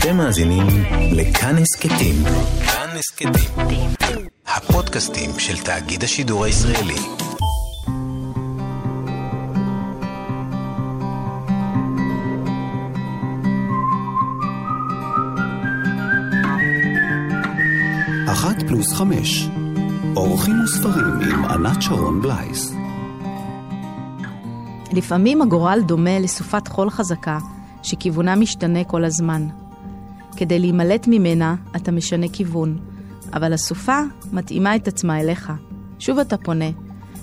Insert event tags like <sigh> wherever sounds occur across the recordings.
אתם מאזינים לכאן הסכתים. כאן הסכתים. הפודקאסטים של תאגיד השידור הישראלי. אחת פלוס חמש. אורחים וספרים עם ענת שרון בלייס. לפעמים הגורל דומה לסופת חול חזקה, שכיוונה משתנה כל הזמן. כדי להימלט ממנה, אתה משנה כיוון, אבל הסופה מתאימה את עצמה אליך. שוב אתה פונה,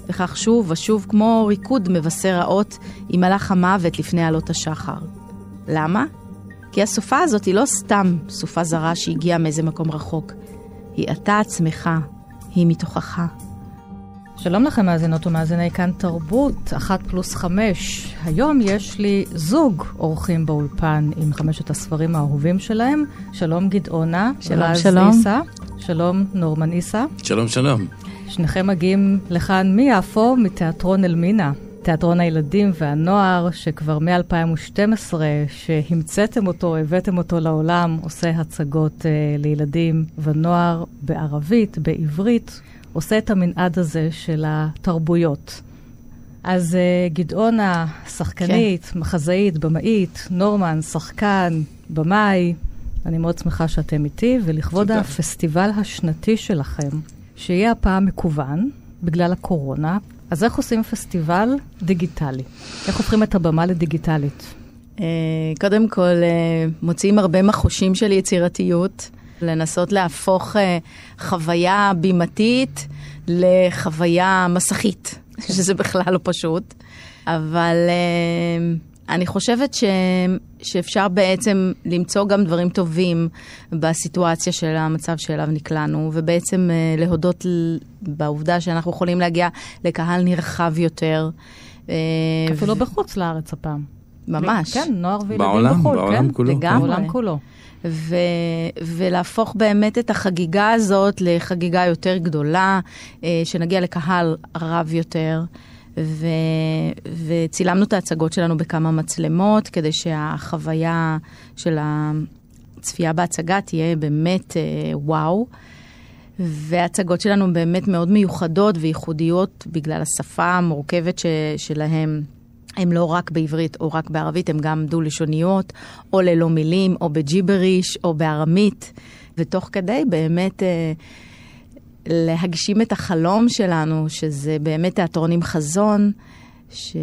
וכך שוב ושוב כמו ריקוד מבשר האות עם מלאך המוות לפני עלות השחר. למה? כי הסופה הזאת היא לא סתם סופה זרה שהגיעה מאיזה מקום רחוק. היא אתה עצמך, היא מתוכך. שלום לכם מאזינות ומאזיני כאן תרבות, אחת פלוס חמש. היום יש לי זוג אורחים באולפן עם חמשת הספרים האהובים שלהם. שלום גדעונה. שלום שלום. איסה. שלום נורמן איסה. שלום שלום. שניכם מגיעים לכאן מיפו, מתיאטרון אלמינה. תיאטרון הילדים והנוער, שכבר מ-2012, שהמצאתם אותו, הבאתם אותו לעולם, עושה הצגות uh, לילדים ונוער בערבית, בעברית, עושה את המנעד הזה של התרבויות. אז uh, גדעונה, שחקנית, כן. מחזאית, במאית, נורמן, שחקן, במאי, אני מאוד שמחה שאתם איתי, ולכבוד תודה. הפסטיבל השנתי שלכם, שיהיה הפעם מקוון, בגלל הקורונה, אז איך עושים פסטיבל דיגיטלי? איך הופכים את הבמה לדיגיטלית? Uh, קודם כל, uh, מוציאים הרבה מחושים של יצירתיות. לנסות להפוך uh, חוויה בימתית לחוויה מסכית, שזה בכלל לא פשוט. אבל uh, אני חושבת ש, שאפשר בעצם למצוא גם דברים טובים בסיטואציה של המצב שאליו נקלענו, ובעצם uh, להודות בעובדה שאנחנו יכולים להגיע לקהל נרחב יותר. אפילו ו... בחוץ לארץ הפעם. ממש. כן, נוער וילדים בעולם, בחו"ל, בעולם כן? כולו. לגמרי. בעולם כולו. ו- ולהפוך באמת את החגיגה הזאת לחגיגה יותר גדולה, אה, שנגיע לקהל רב יותר. ו- וצילמנו את ההצגות שלנו בכמה מצלמות, כדי שהחוויה של הצפייה בהצגה תהיה באמת אה, וואו. וההצגות שלנו באמת מאוד מיוחדות וייחודיות בגלל השפה המורכבת ש- שלהם. הן לא רק בעברית או רק בערבית, הן גם דו-לשוניות, או ללא מילים, או בג'יבריש, או בארמית, ותוך כדי באמת אה, להגשים את החלום שלנו, שזה באמת תיאטרון עם חזון, ש...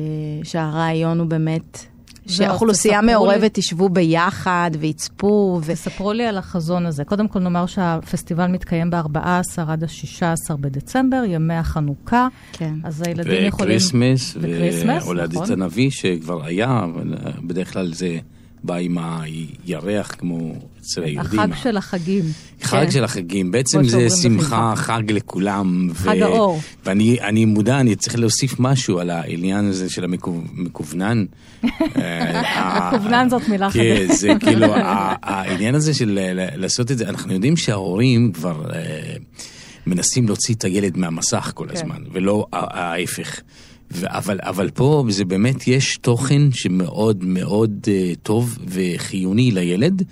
שהרעיון הוא באמת שאוכלוסייה מעורבת תשבו ביחד ויצפו. ו... תספרו לי על החזון הזה. קודם כל נאמר שהפסטיבל מתקיים ב-14 עד ה-16 בדצמבר, ימי החנוכה. כן. אז הילדים יכולים... וכריסמס, וכריסמס, והולדת נכון. הנביא שכבר היה, אבל אה, בדרך כלל זה בא עם הירח כמו אצל היהודים. החג של החגים. חג כן. של החגים, בעצם זה שמחה, בחיפה. חג לכולם. חג האור. ואני אני מודע, אני צריך להוסיף משהו על העניין הזה של המקוונן. <laughs> מקוונן זאת מילה כן, חדשה. זה כאילו, <laughs> העניין הזה של ל- לעשות את זה, אנחנו יודעים שההורים כבר אה, מנסים להוציא את הילד מהמסך כל כן. הזמן, ולא ההפך. אבל, אבל פה זה באמת יש תוכן שמאוד מאוד uh, טוב וחיוני לילד,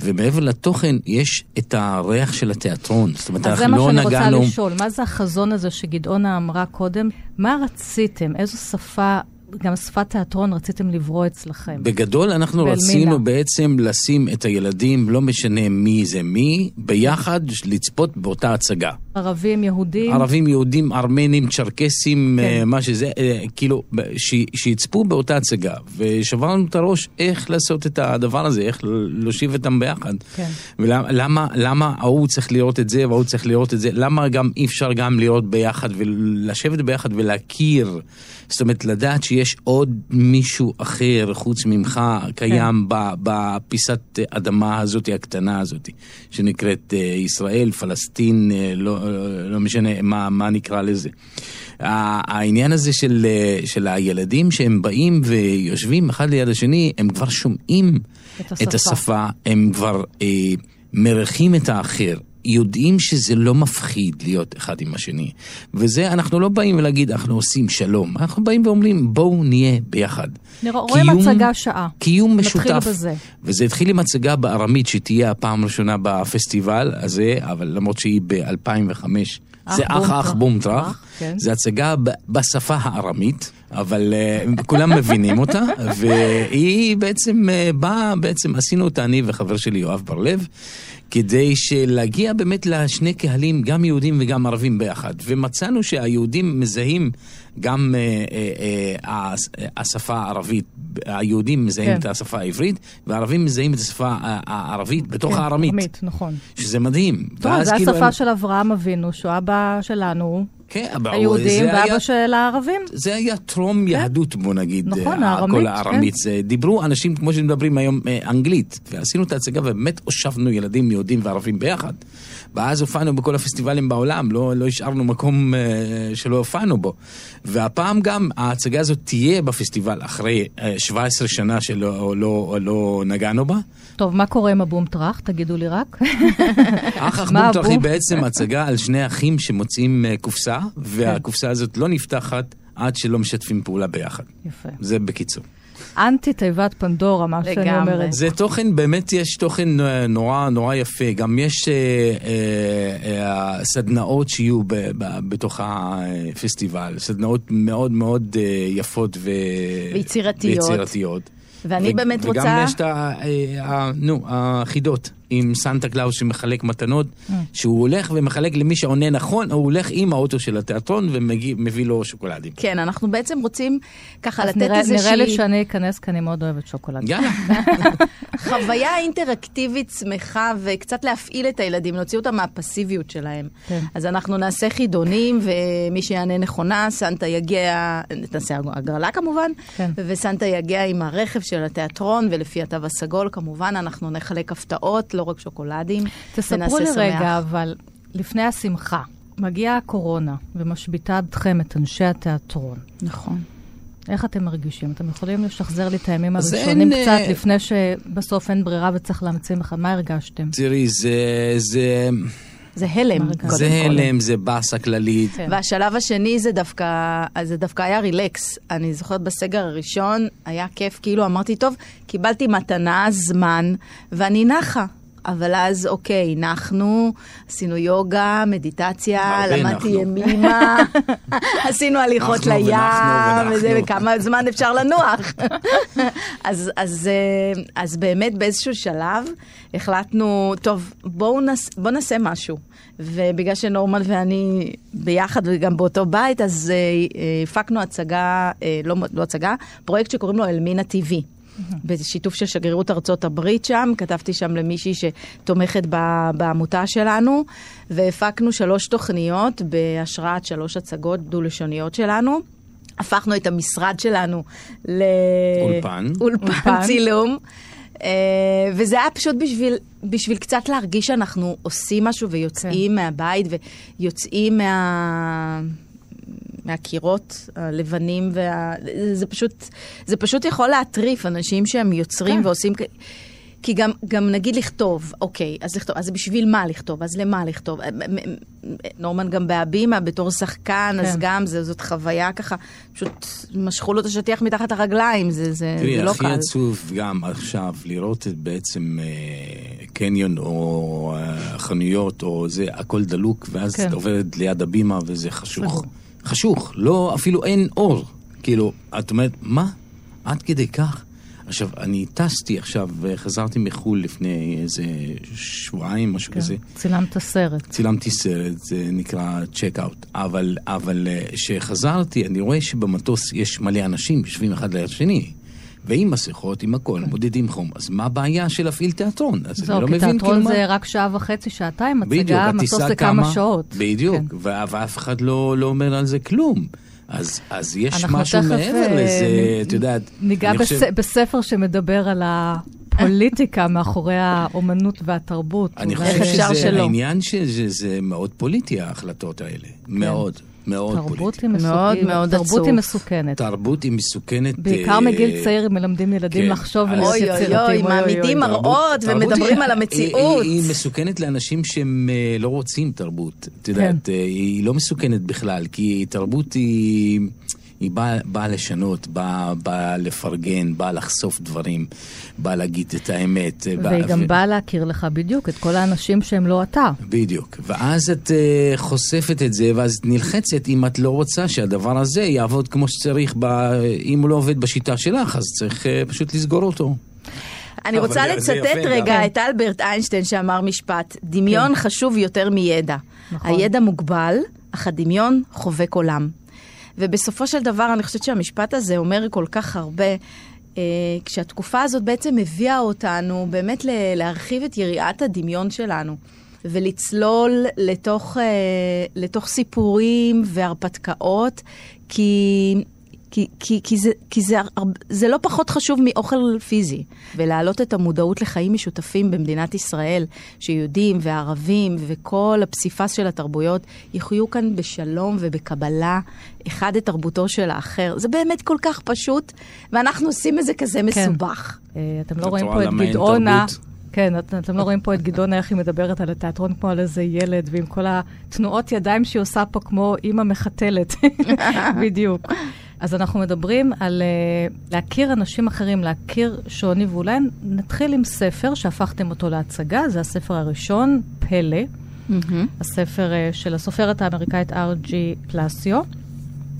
ומעבר לתוכן יש את הריח של התיאטרון. זאת אומרת, אז זה אנחנו מה לא שאני רוצה נגענו... לשאול, מה זה החזון הזה שגדעונה אמרה קודם? מה רציתם? איזו שפה, גם שפת תיאטרון רציתם לברוא אצלכם? בגדול אנחנו באלמינה. רצינו בעצם לשים את הילדים, לא משנה מי זה מי, ביחד לצפות באותה הצגה. ערבים, יהודים? ערבים, יהודים, ארמנים, צ'רקסים, כן. אה, מה שזה, אה, כאילו, ש- שיצפו באותה הצגה. ושברנו את הראש איך לעשות את הדבר הזה, איך להושיב אותם ביחד. כן. ולמה למה, למה ההוא צריך לראות את זה וההוא צריך לראות את זה? למה גם אי אפשר גם להיות ביחד ולשבת ביחד ולהכיר? זאת אומרת, לדעת שיש עוד מישהו אחר חוץ ממך קיים כן. בפיסת אדמה הזאת הקטנה הזאת, שנקראת אה, ישראל, פלסטין, לא, לא משנה מה, מה נקרא לזה. העניין הזה של, אה, של הילדים שהם באים ויושבים אחד ליד השני, הם כבר שומעים את את השפה. השפה, הם כבר אה, מריחים את האחר. יודעים שזה לא מפחיד להיות אחד עם השני. וזה, אנחנו לא באים להגיד, אנחנו עושים שלום. אנחנו באים ואומרים, בואו נהיה ביחד. רואים הצגה שעה. קיום משותף. נתחיל בזה. וזה התחיל עם הצגה בארמית, שתהיה הפעם הראשונה בפסטיבל הזה, אבל למרות שהיא ב-2005. זה אח אח בום טראח, כן. זה הצגה בשפה הארמית, אבל uh, כולם מבינים אותה, <laughs> והיא בעצם uh, באה, בעצם עשינו אותה אני וחבר שלי יואב בר-לב, כדי להגיע באמת לשני קהלים, גם יהודים וגם ערבים ביחד. ומצאנו שהיהודים מזהים גם אה, אה, אה, השפה הערבית, היהודים מזהים כן. את השפה העברית, והערבים מזהים את השפה הערבית בתוך כן, הארמית. ארמית, נכון. שזה מדהים. טוב, זו כאילו השפה הם... של אברהם אבינו, שהוא אבא שלנו. כן, אבל היהודים ואבא היה, של הערבים. זה היה טרום כן. יהדות, בוא נגיד. נכון, הארמית, כל הארמית. כן. דיברו אנשים כמו שמדברים היום אנגלית, ועשינו את ההצגה ובאמת הושבנו ילדים יהודים וערבים ביחד. ואז הופענו בכל הפסטיבלים בעולם, לא, לא השארנו מקום uh, שלא הופענו בו. והפעם גם ההצגה הזאת תהיה בפסטיבל אחרי uh, 17 שנה שלא לא, לא נגענו בה. טוב, מה קורה עם הבום טראח? תגידו לי רק. אח אח בום טראח היא בעצם הצגה על שני אחים שמוצאים uh, קופסה, והקופסה הזאת לא נפתחת עד שלא משתפים פעולה ביחד. יפה. זה בקיצור. אנטי תיבת פנדורה, מה שאני אומרת. זה תוכן, באמת יש תוכן אה, נורא נורא יפה. גם יש אה, אה, אה, סדנאות שיהיו ב, ב, בתוך הפסטיבל. סדנאות מאוד מאוד אה, יפות ו... ויצירתיות. ויצירתיות. ואני ו- באמת וגם רוצה... וגם יש את ה... אה, נו, החידות. עם סנטה קלאוס שמחלק מתנות, mm. שהוא הולך ומחלק למי שעונה נכון, הוא הולך עם האוטו של התיאטרון ומביא לו שוקולדים. כן, אנחנו בעצם רוצים ככה לתת נראה, איזושהי... נראה לי שאני אכנס כי אני מאוד אוהבת שוקולד. יאללה. <laughs> חוויה אינטראקטיבית שמחה וקצת להפעיל את הילדים, להוציא אותם מהפסיביות שלהם. כן. אז אנחנו נעשה חידונים, ומי שיענה נכונה, סנטה יגיע, נעשה הגרלה כמובן, כן. וסנטה יגיע עם הרכב של התיאטרון, ולפי התו הסגול כמובן, אנחנו נחלק הפתעות. לא רק שוקולדים, תספרו לי רגע, אבל לפני השמחה, מגיעה הקורונה ומשביתה אתכם, את אנשי התיאטרון. נכון. איך אתם מרגישים? אתם יכולים לשחזר לי את הימים הראשונים אין, קצת, לפני שבסוף אין ברירה וצריך להמציא לך, מה הרגשתם? תראי, זה... זה... זה הלם. זה הלם, זה באסה כללית. כן. והשלב השני זה דווקא, זה דווקא היה רילקס. אני זוכרת בסגר הראשון, היה כיף, כאילו אמרתי, טוב, קיבלתי מתנה, זמן, ואני נחה. אבל אז, אוקיי, נחנו, עשינו יוגה, מדיטציה, למדתי ימימה, <laughs> עשינו הליכות לים, וזה, וכמה זמן אפשר לנוח. <laughs> אז, אז, אה, אז באמת באיזשהו שלב החלטנו, טוב, בואו נס, בוא נעשה משהו. ובגלל שנורמל ואני ביחד וגם באותו בית, אז אה, הפקנו הצגה, אה, לא, לא הצגה, פרויקט שקוראים לו אלמינה TV. בשיתוף של שגרירות ארצות הברית שם, כתבתי שם למישהי שתומכת בעמותה שלנו, והפקנו שלוש תוכניות בהשראת שלוש הצגות דו-לשוניות שלנו. הפכנו את המשרד שלנו לאולפן אולפן צילום. Uh, וזה היה פשוט בשביל, בשביל קצת להרגיש שאנחנו עושים משהו ויוצאים כן. מהבית ויוצאים מה... מהקירות הלבנים, וה... זה, פשוט, זה פשוט יכול להטריף אנשים שהם יוצרים כן. ועושים... כי גם, גם נגיד לכתוב, אוקיי, אז לכתוב, אז בשביל מה לכתוב, אז למה לכתוב? נורמן גם בהבימה בתור שחקן, כן. אז גם זה, זאת חוויה ככה, פשוט משכו לו את השטיח מתחת הרגליים, זה, זה, תראי, זה לא קל. תראי, הכי עצוב גם עכשיו לראות את בעצם אה, קניון או אה, חנויות או זה, הכל דלוק, ואז כן. את עוברת ליד הבימה וזה חשוך. חשוך, לא, אפילו אין אור. כאילו, את אומרת, מה? עד כדי כך? עכשיו, אני טסתי עכשיו, וחזרתי מחו"ל לפני איזה שבועיים, משהו כן, כזה. צילמת סרט. צילמתי סרט, זה נקרא צ'ק אאוט. אבל, אבל כשחזרתי, אני רואה שבמטוס יש מלא אנשים יושבים אחד ליד שני. ועם מסכות, עם הכל, כן. מודדים חום. אז מה הבעיה של להפעיל תיאטרון? אז זהו, אני לא מבין כאילו מה... תיאטרון זה רק שעה וחצי, שעתיים, הצגה, מטוס זה כמה שעות. בדיוק, כן. ואף אחד לא, לא אומר על זה כלום. אז, אז יש משהו מעבר uh, לזה, את יודעת. ניגע בס... חושב... בספר שמדבר על הפוליטיקה מאחורי האומנות והתרבות. אני חושב שזה שלא. העניין שזה מאוד פוליטי, ההחלטות האלה. כן. מאוד. מאוד תרבות פוליטי. היא מסוכנת. מאוד מאוד תרבות עצוב. היא מסוכנת. תרבות היא מסוכנת. בעיקר אה, מגיל צעיר מלמדים ילדים כן. לחשוב ולהיות אוי יצירתיים. אוי אוי, מעמידים תרבות- מראות תרבות ומדברים היא- על המציאות. היא, היא מסוכנת לאנשים שהם אה, לא רוצים תרבות. את יודעת, כן. אה, היא לא מסוכנת בכלל, כי תרבות היא... היא באה, באה לשנות, באה, באה לפרגן, באה לחשוף דברים, באה להגיד את האמת. אה, והיא גם ו- באה להכיר לך בדיוק את כל האנשים שהם לא אתה. בדיוק. ואז את uh, חושפת את זה, ואז את נלחצת אם את לא רוצה שהדבר הזה יעבוד כמו שצריך, ב... אם הוא לא עובד בשיטה שלך, אז צריך uh, פשוט לסגור אותו. אני רוצה לצטט רגע גם. את אלברט איינשטיין שאמר משפט, דמיון חשוב יותר מידע. נכון. הידע מוגבל, אך הדמיון חובק עולם. ובסופו של דבר, אני חושבת שהמשפט הזה אומר כל כך הרבה, אה, כשהתקופה הזאת בעצם הביאה אותנו באמת ל- להרחיב את יריעת הדמיון שלנו. ולצלול לתוך, אה, לתוך סיפורים והרפתקאות, כי, כי, כי, כי, זה, כי זה, זה לא פחות חשוב מאוכל פיזי. ולהעלות את המודעות לחיים משותפים במדינת ישראל, שיהודים וערבים וכל הפסיפס של התרבויות יחיו כאן בשלום ובקבלה, אחד את תרבותו של האחר. זה באמת כל כך פשוט, ואנחנו עושים את זה כזה מסובך. אה, אתם לא רואים פה את גדעונה. כן, את- אתם לא רואים פה את גדעונה, איך היא מדברת על התיאטרון כמו על איזה ילד, ועם כל התנועות ידיים שהיא עושה פה כמו אימא מחתלת. <laughs> בדיוק. אז אנחנו מדברים על uh, להכיר אנשים אחרים, להכיר שוני, ואולי נתחיל עם ספר שהפכתם אותו להצגה, זה הספר הראשון, פלא, הספר uh, של הסופרת האמריקאית ארג'י פלסיו.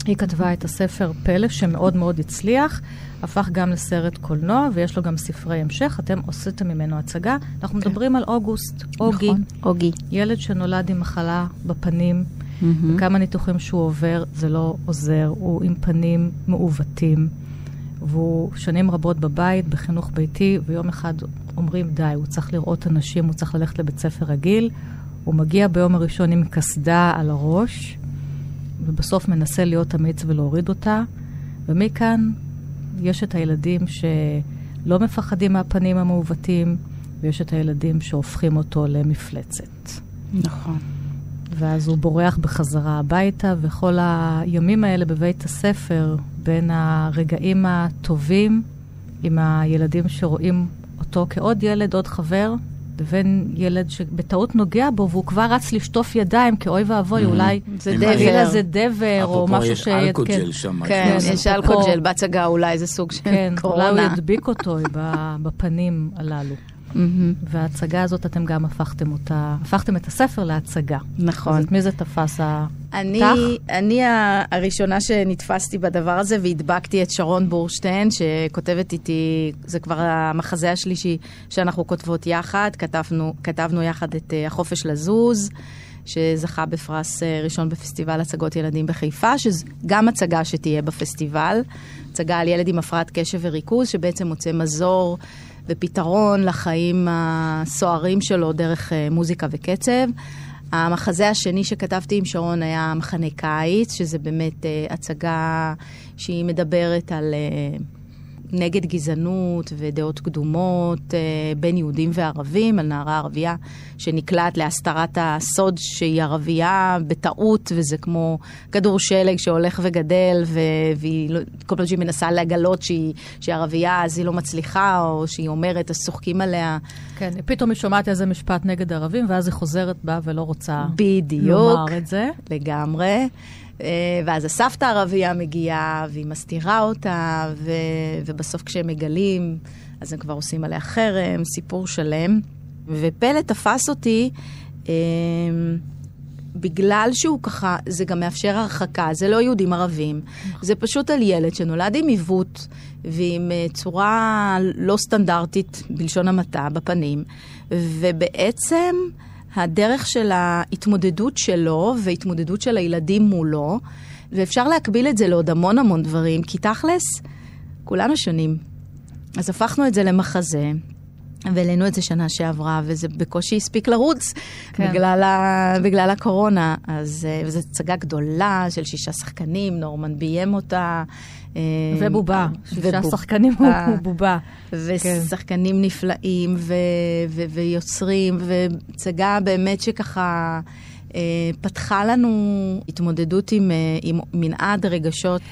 היא כתבה את הספר פלא, שמאוד מאוד הצליח, הפך גם לסרט קולנוע, ויש לו גם ספרי המשך. אתם עשיתם ממנו הצגה. אנחנו מדברים על אוגוסט, אוגי, נכון, אוגי. ילד שנולד עם מחלה בפנים, וכמה ניתוחים שהוא עובר, זה לא עוזר, הוא עם פנים מעוותים, והוא שנים רבות בבית, בחינוך ביתי, ויום אחד אומרים, די, הוא צריך לראות אנשים, הוא צריך ללכת לבית ספר רגיל. הוא מגיע ביום הראשון עם קסדה על הראש, ובסוף מנסה להיות אמיץ ולהוריד אותה, ומכאן יש את הילדים שלא מפחדים מהפנים המעוותים, ויש את הילדים שהופכים אותו למפלצת. נכון. ואז הוא בורח בחזרה הביתה, וכל הימים האלה בבית הספר, בין הרגעים הטובים עם הילדים שרואים אותו כעוד ילד, עוד חבר, לבין ילד שבטעות נוגע בו, והוא כבר רץ לשטוף ידיים, כי אוי ואבוי, אולי זה דבר. זה דבר, או אפרופו, משהו יש שיתקן. אלכוג'ל שם. כן, כן, יש אפרופו- אלכוג'ל בהצגה, אולי זה סוג של כן, אולי הוא קורונה. ידביק אותו ב- בפנים הללו. וההצגה הזאת, אתם גם הפכתם אותה, הפכתם את הספר להצגה. נכון. אז את מי זה תפס? ה- אני? אני הראשונה שנתפסתי בדבר הזה והדבקתי את שרון בורשטיין, שכותבת איתי, זה כבר המחזה השלישי שאנחנו כותבות יחד, כתבנו, כתבנו יחד את אה, החופש לזוז, שזכה בפרס אה, ראשון בפסטיבל הצגות ילדים בחיפה, שגם הצגה שתהיה בפסטיבל, הצגה על ילד עם הפרעת קשב וריכוז, שבעצם מוצא מזור ופתרון לחיים הסוערים שלו דרך אה, מוזיקה וקצב. המחזה השני שכתבתי עם שרון היה מחנה קיץ, שזה באמת אה, הצגה שהיא מדברת על אה, נגד גזענות ודעות קדומות אה, בין יהודים וערבים, על נערה ערבייה שנקלעת להסתרת הסוד שהיא ערבייה בטעות, וזה כמו כדור שלג שהולך וגדל, ו- והיא לא, כל פעם שהיא מנסה לגלות שהיא, שהיא ערבייה, אז היא לא מצליחה, או שהיא אומרת, אז צוחקים עליה. כן, פתאום היא שומעת איזה משפט נגד ערבים, ואז היא חוזרת בה ולא רוצה בדיוק. לומר את זה. לגמרי. אה, ואז הסבתא הערבייה מגיעה, והיא מסתירה אותה, ו... ובסוף כשהם מגלים, אז הם כבר עושים עליה חרם, סיפור שלם. ופלא תפס אותי, אה, בגלל שהוא ככה, זה גם מאפשר הרחקה, זה לא יהודים ערבים, זה פשוט על ילד שנולד עם עיוות ועם אה, צורה לא סטנדרטית, בלשון המעטה, בפנים, ובעצם הדרך של ההתמודדות שלו והתמודדות של הילדים מולו, ואפשר להקביל את זה לעוד המון המון דברים, כי תכלס, כולנו שונים. אז הפכנו את זה למחזה. והעלינו את זה שנה שעברה, וזה בקושי הספיק לרוץ כן. כן. בגלל, ה, בגלל הקורונה. אז אה, וזו הצגה גדולה של שישה שחקנים, נורמן ביים אותה. אה, ובובה. שישה ובובה. שחקנים הוא בובה. ושחקנים נפלאים ו- ו- ויוצרים, והצגה באמת שככה אה, פתחה לנו התמודדות עם, עם מנעד רגשות.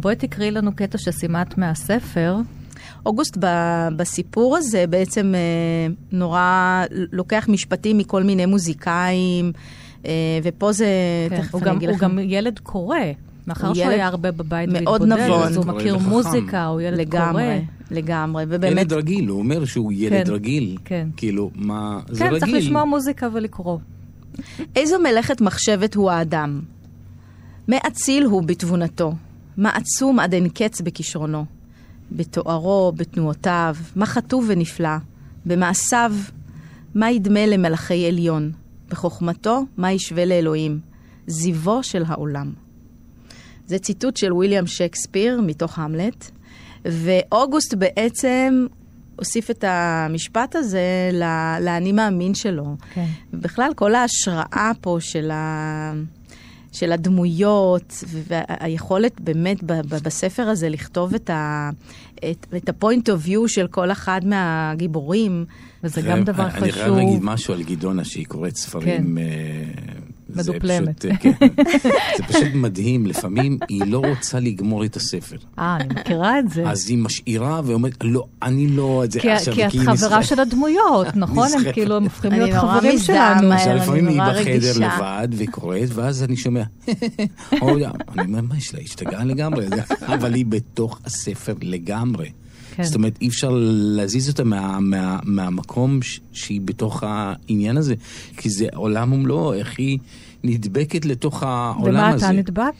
בואי תקראי לנו קטע שסימט מהספר. אוגוסט ב- בסיפור הזה בעצם אה, נורא לוקח משפטים מכל מיני מוזיקאים, אה, ופה זה, כן, תכף הוא אני גם, אגיד הוא לכם. גם ילד קורא. מאחר הוא שהוא ילד היה הרבה בבית מאוד והתבודד, נבון. אז הוא ילד מכיר וחכם. מוזיקה, הוא ילד לגמרי, קורא. לגמרי, ובאמת, ילד רגיל, הוא אומר שהוא ילד כן, רגיל. כן. כאילו, מה, זה כן, רגיל. צריך לשמוע מוזיקה ולקרוא. איזו מלאכת מחשבת הוא האדם? מה אציל הוא בתבונתו? מה עצום עד אין קץ בכישרונו? בתוארו, בתנועותיו, מה חטוב ונפלא? במעשיו, מה ידמה למלאכי עליון? בחוכמתו, מה ישווה לאלוהים? זיוו של העולם. זה ציטוט של ויליאם שייקספיר מתוך המלט, ואוגוסט בעצם הוסיף את המשפט הזה לאני מאמין שלו. כן. ובכלל, כל ההשראה פה של, ה... של הדמויות, והיכולת באמת בספר הזה לכתוב את ה... את, את ה-point of view של כל אחד מהגיבורים. וזה גם דבר אני חייב חשוב. להגיד משהו על גדעונה שהיא קוראת ספרים. זה מדופלמת. פשוט, אה, כן. <laughs> זה פשוט מדהים, לפעמים היא לא רוצה לגמור את הספר. אה, אני מכירה את זה. אז היא משאירה ואומרת, לא, אני לא... את זה כי, עכשיו, כי את היא חברה. של הדמויות, <laughs> נכון? הם. כאילו, הם הופכים אני להיות נורא חברים מזדהה שלנו. מהר. עכשיו אני לפעמים היא בחדר. לבד וקוראת, ואז אני שומע, <laughs> אני אומר, מה יש לה, השתגעה לגמרי, אבל היא בתוך הספר לגמרי. כן. זאת אומרת, אי אפשר להזיז אותה מה, מה, מהמקום ש, שהיא בתוך העניין הזה, כי זה עולם ומלואו, איך היא נדבקת לתוך העולם ומה הזה. אתה נדבק?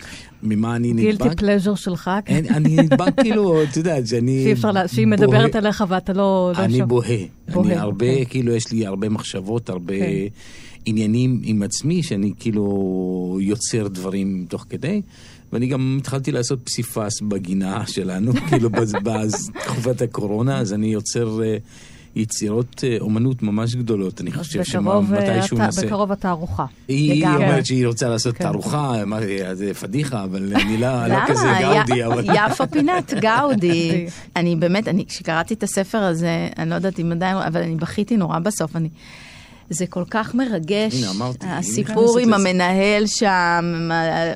ממה אני גילטי נדבק? פלז'ר שלך? כן. אין, אני נדבק <laughs> כאילו, את יודעת, שאני... שאי אפשר, לה- שהיא. מדברת אליך ואתה לא... לא אני. בוהה. אני הרבה, אוקיי. כאילו, יש לי הרבה מחשבות, הרבה כן. עניינים עם עצמי, שאני כאילו יוצר דברים תוך כדי. ואני גם התחלתי לעשות פסיפס בגינה שלנו, <laughs> כאילו בתקופת הקורונה, אז אני יוצר אה, יצירות אה, אומנות ממש גדולות. אני חושב אה, שמתישהו אתה- נעשה... בקרוב התערוכה. היא לגמרי. אומרת שהיא רוצה לעשות כן. תערוכה, מה, זה פדיחה, אבל אני לא לא למה? כזה גאודי, אבל... יפה פינת <laughs> גאודי. <laughs> אני באמת, אני, כשקראתי את הספר הזה, אני לא יודעת אם עדיין, אבל אני בכיתי נורא בסוף. זה כל כך מרגש, הנה, אמרתי, הסיפור עם. המנהל שם,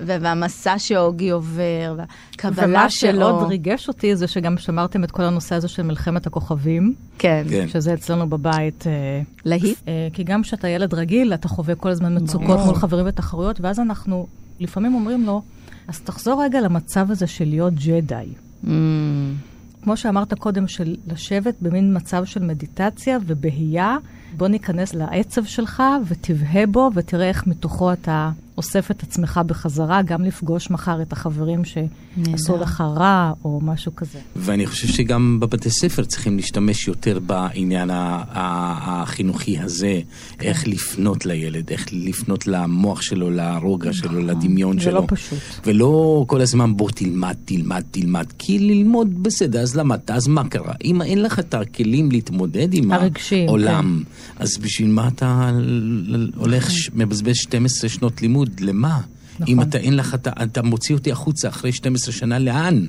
וה- והמסע שאוגי עובר, והקבלה ומה שלו. שעוד ריגש אותי זה שגם שמרתם את כל הנושא הזה של מלחמת הכוכבים, כן, כן. שזה אצלנו בבית. אה, להיט. אה, כי גם כשאתה ילד רגיל, אתה חווה כל הזמן מצוקות. מול חברים ותחרויות, ואז אנחנו לפעמים אומרים לו, אז תחזור רגע למצב הזה של להיות ג'די. Mm, כמו שאמרת קודם, של לשבת במין מצב של מדיטציה ובהייה, בוא ניכנס לעצב שלך ותבהה בו ותראה איך מתוכו אתה אוסף את עצמך בחזרה, גם לפגוש מחר את החברים שעשו. לך רע או משהו כזה. ואני חושב שגם בבתי ספר צריכים להשתמש יותר בעניין החינוכי הזה, כן. איך לפנות לילד, איך לפנות למוח שלו, לרוגע שלו, לדמיון זה שלו. לא פשוט. ולא כל הזמן בוא תלמד, תלמד, תלמד, כי ללמוד בסדר, אז למדת, אז מה קרה? אם אין לך את הכלים להתמודד עם העולם, אז בשביל מה אתה הולך, ש- מבזבז 12 שנות לימוד? למה? נכון. אם אתה אין לך, אתה, אתה מוציא אותי החוצה אחרי 12 שנה, לאן?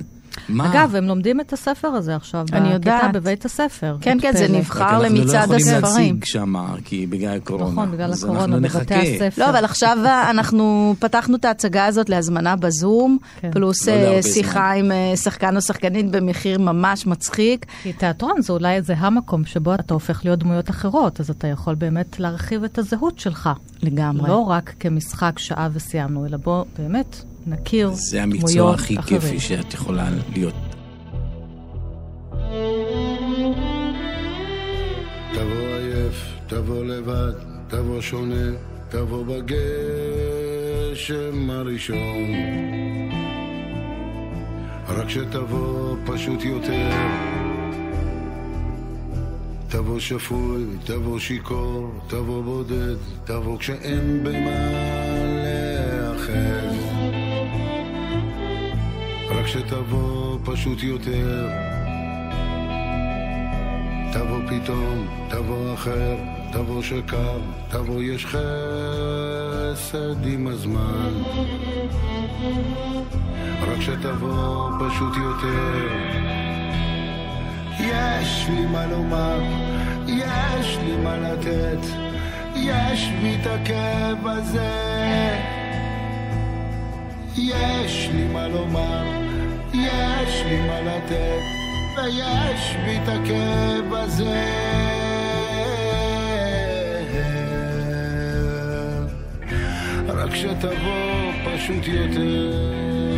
מה? אגב, הם לומדים את הספר הזה עכשיו, אני בכיתה יודעת. בבית הספר. כן, כן, זה פלא. נבחר רק אנחנו לא למצעד יכולים הספרים. להציג שם, כי בגלל הקורונה. נכון, בגלל הקורונה, בבתי. הספר. לא, אבל עכשיו <laughs> אנחנו פתחנו את ההצגה הזאת להזמנה בזום, כן. פלוס לא אה, שיחה עם אה, שחקן או שחקנית במחיר ממש מצחיק. כי תיאטרון זה אולי זה המקום שבו אתה הופך להיות דמויות אחרות, אז אתה יכול באמת להרחיב את הזהות שלך. לגמרי. לא רק כמשחק שעה וסיימנו, אלא בוא באמת נכיר זה המקצוע דמויות הכי אחרים. כיפי שאת יכולה להיות. תבוא עייף, תבוא לבד, תבוא שונה, תבוא בגשם הראשון. רק שתבוא פשוט יותר. תבוא שפוי, תבוא שיכור, תבוא בודד, תבוא כשאין במה להיאחז. רק שתבוא פשוט יותר. תבוא פתאום, תבוא אחר, תבוא שקר, תבוא יש חסד עם הזמן. רק שתבוא פשוט יותר. יש לי מה לומר, יש לי מה לתת, יש בי את הכאב הזה. יש לי מה לומר, יש לי מה לתת, ויש בי את הכאב הזה. רק שתבוא פשוט יותר.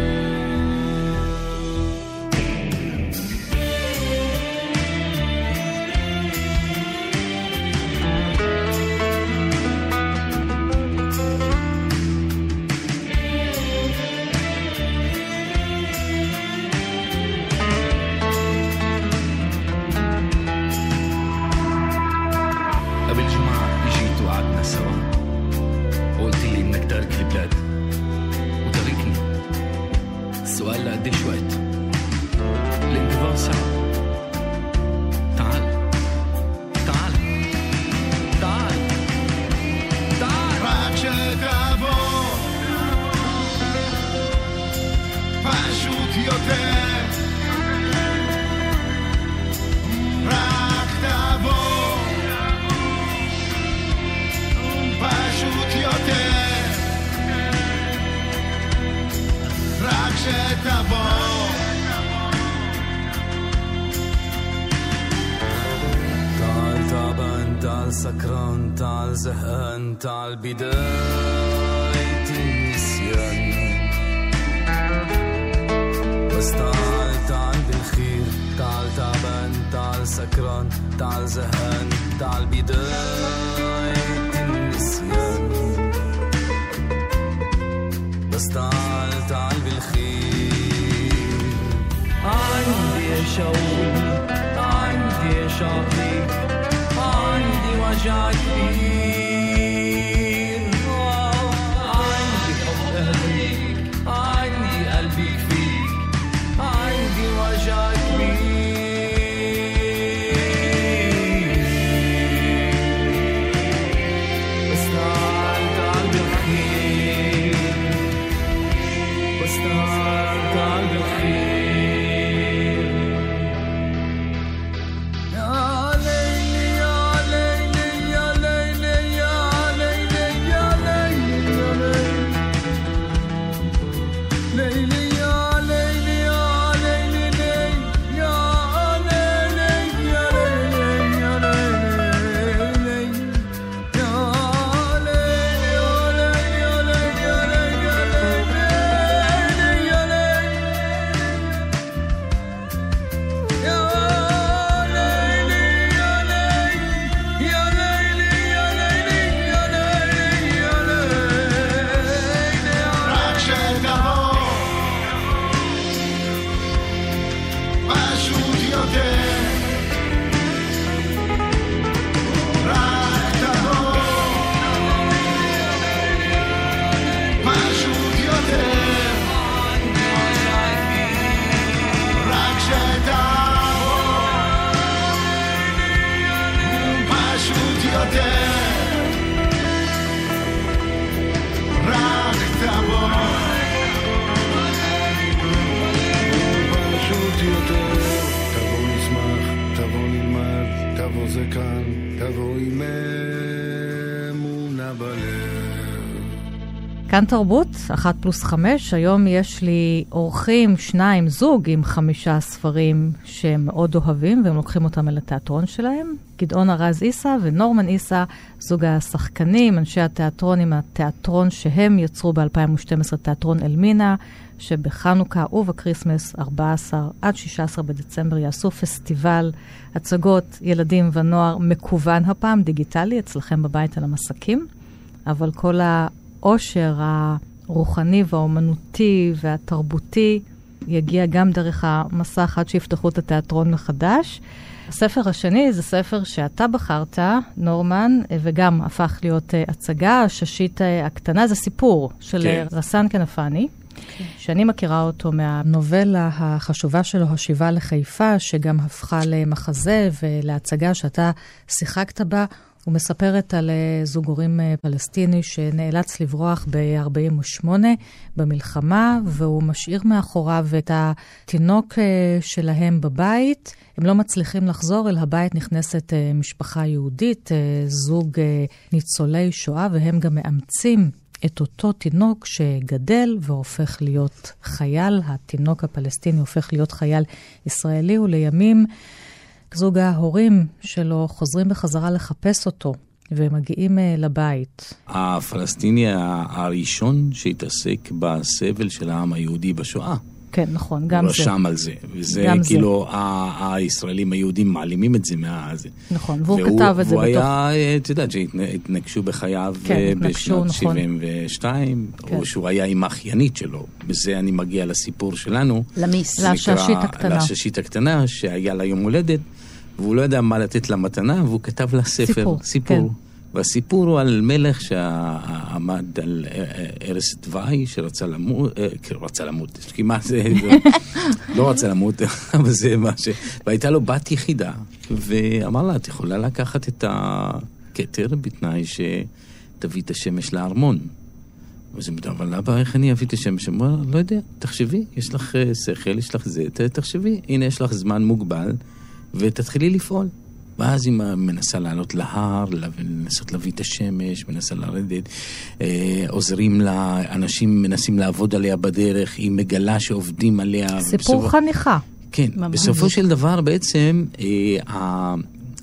قبل جمعة اجيت وقعدنا سوا وقلت لي انك تارك البلاد وتركني السؤال لقديش وقت الانتظار صعب تعال تعال تعال تعال راجل دابو باشوت يوتيل سكران تعال زهقان تعال بداية النسيان. بس تعال تعال بالخير تعال تعبان تعال سكران تعال زهقان تعال بداية النسيان. بس تعال تعال بالخير. عندي شوق عندي شوقي acayip כאן תרבות, אחת פלוס חמש. היום יש לי אורחים, שניים, זוג עם חמישה ספרים שהם מאוד אוהבים, והם לוקחים אותם אל התיאטרון שלהם. גדעונה רז עיסא ונורמן עיסא, זוג השחקנים, אנשי התיאטרון עם התיאטרון שהם יצרו ב-2012, תיאטרון אלמינה, שבחנוכה ובקריסמס, 14 עד 16 בדצמבר, יעשו פסטיבל הצגות ילדים ונוער מקוון הפעם, דיגיטלי, אצלכם בבית על המסכים. אבל כל העושר הרוחני והאומנותי והתרבותי יגיע גם דרך המסך עד שיפתחו את התיאטרון מחדש. הספר השני זה ספר שאתה בחרת, נורמן, וגם הפך להיות uh, הצגה, הששית uh, הקטנה, זה סיפור של כן. כן. רסן כנפני. שאני מכירה אותו מהנובלה החשובה שלו, השיבה לחיפה, שגם הפכה למחזה ולהצגה שאתה שיחקת בה. ומספרת על אה, זוג הורים אה, פלסטיני שנאלץ לברוח ב-48 במלחמה, והוא משאיר מאחוריו את התינוק אה, שלהם בבית. הם לא מצליחים לחזור, אל הבית נכנסת משפחה יהודית, זוג ניצולי שואה, והם גם מאמצים את אותו תינוק שגדל והופך להיות חייל. התינוק הפלסטיני הופך להיות חייל ישראלי, ולימים זוג ההורים שלו חוזרים בחזרה לחפש אותו, ומגיעים אה, לבית. הפלסטיני הראשון שהתעסק בסבל של העם היהודי בשואה. כן, נכון, גם הוא זה. רשם על זה, וזה גם זה. כאילו, ה- הישראלים היהודים מעלימים את זה מה... זה. נכון, והוא כתב את זה והוא בתוך... היה, אה, את יודעת, שהתנגשו בחייו כן, אה, בשנת נכון. 72, כן. או שהוא היה עם האחיינית שלו. בזה אני מגיע לסיפור שלנו. למיס. זה נקרא הקטנה. לעששית הקטנה, שהיה לה יום הולדת, והוא לא ידע מה לתת לה מתנה, והוא כתב לה ספר, סיפור, סיפור. כן. והסיפור הוא על מלך שעמד על אה, אה, ערש דווי, שרצה למות, אה, כאילו רצה למות, כמעט, זה, לא רצה למות, <laughs> אבל זה מה ש... והייתה לו בת יחידה, ואמר לה, את יכולה לקחת את הכתר בתנאי שתביא את השמש לארמון. אז היא אבל אבא, איך אני אביא את השמש? הוא אומר, לא יודע, תחשבי, יש לך אה, שכל, יש לך זה, תחשבי, הנה יש לך זמן מוגבל, ותתחילי לפעול. ואז היא מנסה לעלות להר, לה- לנסות להביא את השמש, מנסה לרדת, אה, עוזרים לה, אנשים מנסים לעבוד עליה בדרך, היא מגלה שעובדים עליה. סיפור ובסופו- חניכה. כן, ממש. בסופו של דבר בעצם, אה,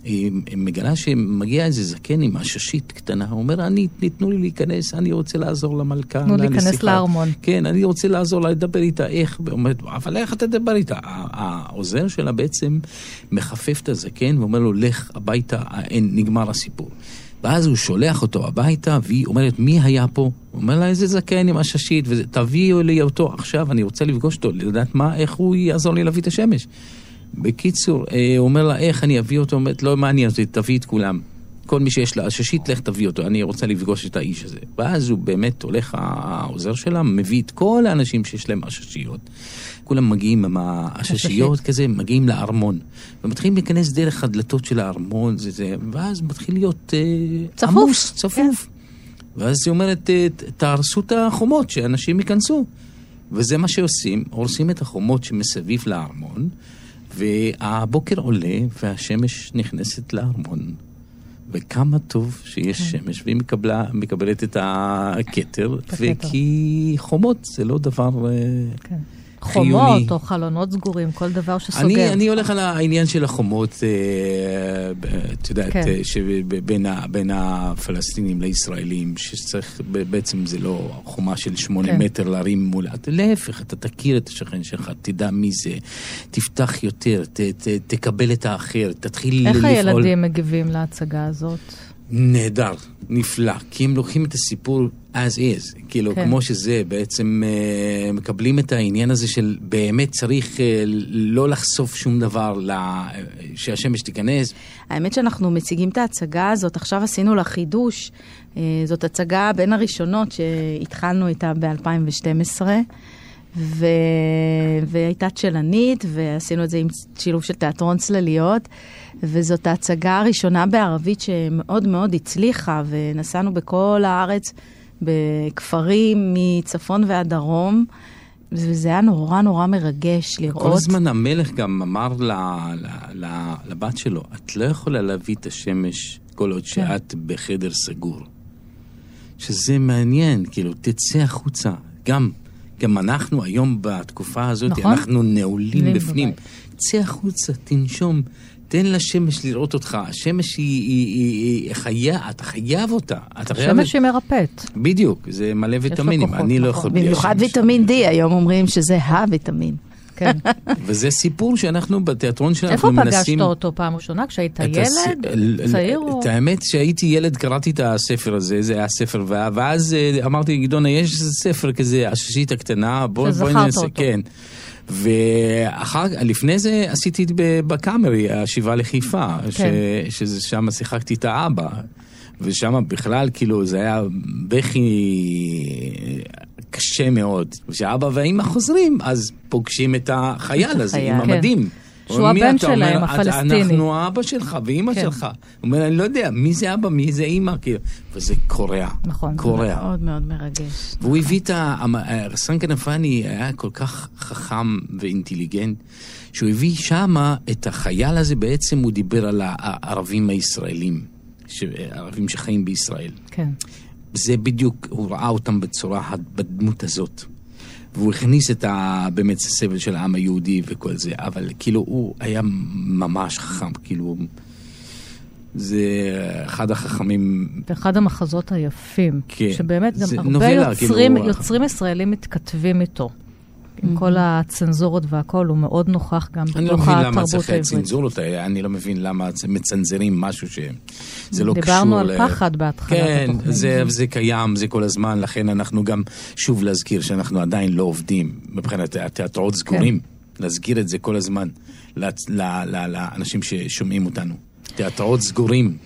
היא מגלה שמגיע איזה זקן עם עששית קטנה, הוא אומר, אני, תנו לי להיכנס, אני רוצה לעזור למלכה. תנו לנסיכה." להיכנס לארמון. כן, אני רוצה לעזור לה, לדבר איתה, איך? ואומרת, אבל איך אתה תדבר איתה? העוזר שלה בעצם מחפף את הזקן ואומר לו, לך הביתה, אין, נגמר הסיפור. ואז הוא שולח אותו הביתה, והיא אומרת, מי היה פה? הוא אומר לה, איזה זקן עם עששית, תביאו לי אותו עכשיו, אני רוצה לפגוש אותו, לדעת מה, איך הוא יעזור לי להביא את השמש. בקיצור, אה, הוא אומר לה, איך אני אביא אותו? אומרת, לא מעניין אותי, תביא את כולם. כל מי שיש לה עששית, לך תביא אותו, אני רוצה לפגוש את האיש הזה. ואז הוא באמת הולך, העוזר שלה, מביא את כל האנשים שיש להם עששיות. כולם מגיעים עם העששיות כזה, מגיעים לארמון. ומתחילים להיכנס דרך הדלתות של הארמון, זה, זה, ואז מתחיל להיות אה, צפוף. עמוס, צפוף. ואז היא אומרת, "אה, תהרסו את החומות, שאנשים ייכנסו. וזה מה שעושים, הורסים את החומות שמסביב לארמון, והבוקר עולה והשמש נכנסת לארמון. וכמה טוב שיש שמש, והיא מקבלה, מקבלת את הכתר. וכי חומות זה לא דבר אה, כן. חיוני. חומות או חלונות סגורים, כל דבר שסוגר. אני, אני הולך על העניין של החומות, אה, את יודעת, כן. כן. שבין ה, בין הפלסטינים לישראלים, שצריך, בעצם זה לא חומה של שמונה כן. מטר להרים מול, להפך, אתה תכיר את השכן שלך, תדע מי זה, תפתח יותר, ת, ת, תקבל את האחר, תתחיל איך לפעול. הילדים מגיבים להצגה הזאת? נהדר, נפלא, כי הם לוקחים את הסיפור as is, כאילו כן. כמו שזה, בעצם אה, מקבלים את העניין הזה של באמת צריך אה, לא לחשוף שום דבר, ל- שהשמש תיכנס. האמת שאנחנו מציגים את ההצגה הזאת, עכשיו עשינו לה חידוש. אה, זאת הצגה בין הראשונות שהתחלנו איתה ב-2012, ו... והייתה צ'לנית, ועשינו את זה עם שילוב של תיאטרון צלליות, וזאת ההצגה הראשונה בערבית שמאוד מאוד הצליחה, ונסענו בכל הארץ, בכפרים מצפון ועד דרום. וזה היה נורא נורא מרגש לראות. כל הזמן המלך גם אמר ל, ל, ל, לבת שלו, את לא יכולה להביא את השמש כל עוד שאת בחדר סגור. שזה מעניין, כאילו, תצא החוצה. גם, גם אנחנו היום בתקופה הזאת, נכון. אנחנו נעולים בפנים. בבית. צא החוצה, תנשום. תן לשמש לראות אותך. השמש היא, היא, היא, היא חיה, אתה חייב אותה. אתה חייב... שמש היא מרפאת. בדיוק, זה מלא ויטמינים, כוחות, אני לא נכון. יכול במיוחד. ויטמין D, היום אומרים שזה הוויטמין. כן. <laughs> וזה סיפור שאנחנו בתיאטרון איפה שאנחנו פגשת מנסים... אותו פעם ראשונה? כשהיית הס- ילד? ל- צעיר. את האמת שהייתי ילד קראתי את הספר הזה, זה היה ספר, ואז אה, אמרתי גדעונה, יש ספר כזה, הששית הקטנה, בוא בוא שזכרת ננסה, אותו. כן. ואחר לפני זה עשיתי בקאמרי, השיבה לחיפה, ש- כן. ששם שיחקתי את האבא. ושם בכלל, כאילו, זה היה בכי קשה מאוד. כשאבא והאימא חוזרים, אז פוגשים את החייל הזה. עם כן. שהוא הבן? אומר, שלהם, "את- הפלסטיני. אנחנו האבא שלך ואימא כן. שלך. הוא אומר, אני לא יודע, מי זה אבא, מי זה אימא, כאילו. וזה קורע. נכון, זה קורע. מאוד מאוד מרגש. והוא הביא את ה... רס"ן כנפני היה כל כך חכם ואינטליגנט, שהוא הביא שמה את החייל הזה, בעצם הוא דיבר על הערבים הישראלים, הערבים שחיים בישראל. כן. זה בדיוק, הוא ראה אותם בצורה, בדמות הזאת. והוא הכניס את ה... באמת הסבל של העם היהודי וכל זה, אבל כאילו הוא היה ממש חכם, כאילו... זה אחד החכמים ואחד המחזות היפים, כן. שבאמת גם הרבה נובלה, יוצרים, כאילו, יוצרים ישראלים מתכתבים איתו. עם כל הצנזורות והכל, הוא מאוד נוכח גם אני לא בתוך מבין למה התרבות צריך העברית. צנזורות, אני לא מבין למה מצנזרים משהו שזה לא קשור דיברנו על ל- פחד בהתחלת כן. זה, זה קיים, זה כל הזמן, לכן אנחנו גם, שוב להזכיר שאנחנו עדיין לא עובדים מבחינת התיאטראות סגורים, להזכיר את זה כל הזמן ל- ל- לאנשים ששומעים אותנו. תיאטראות סגורים.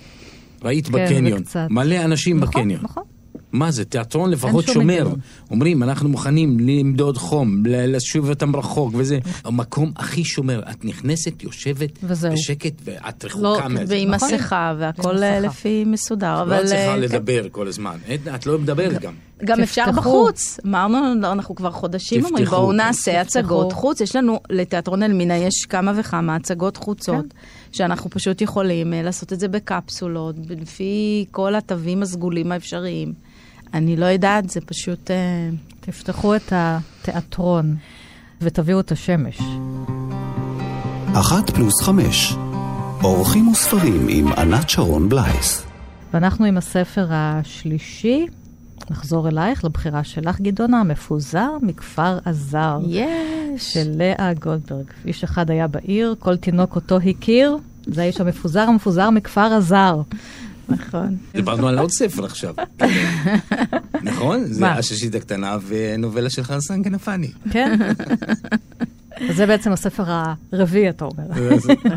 ראית כן, בקניון, וקצת. מלא אנשים נכון, בקניון. נכון. מה זה, תיאטרון לפחות שומר. היגיון. אומרים, אנחנו מוכנים למדוד חום, ל- לשוב אותם רחוק וזה. המקום הכי שומר. את נכנסת, יושבת, וזהו. בשקט, ואת רחוקה לא, מזה. ועם נכון. מסכה, והכל. לפי מסודר. לא אבל, צריכה אה, לדבר כל הזמן. את לא מדברת גם. גם אפשר תפתחו. בחוץ. אמרנו, לא, אנחנו כבר חודשים אומרים, בואו כן, נעשה תפתחו. הצגות חוץ. יש לנו, לתיאטרון אלמינה יש כמה וכמה הצגות חוצות, שאנחנו פשוט יכולים אה, לעשות את זה בקפסולות, לפי כל התווים הסגולים האפשריים. אני לא יודעת, זה פשוט... אה, תפתחו את התיאטרון ותביאו את השמש. אחת פלוס חמש. אורחים וספרים עם ענת שרון בלייס. ואנחנו עם הספר השלישי, נחזור אלייך, לבחירה שלך, גדעונה, המפוזר מכפר עזר. יש. של לאה גולדברג. איש אחד היה בעיר, כל תינוק אותו הכיר, זה האיש המפוזר המפוזר מכפר עזר. נכון. דיברנו על עוד ספר עכשיו. <laughs> נכון? זה מה? הששית הקטנה ונובלה של חרסן כנפני. כן? אז זה בעצם הספר הרביעי, אתה אומר.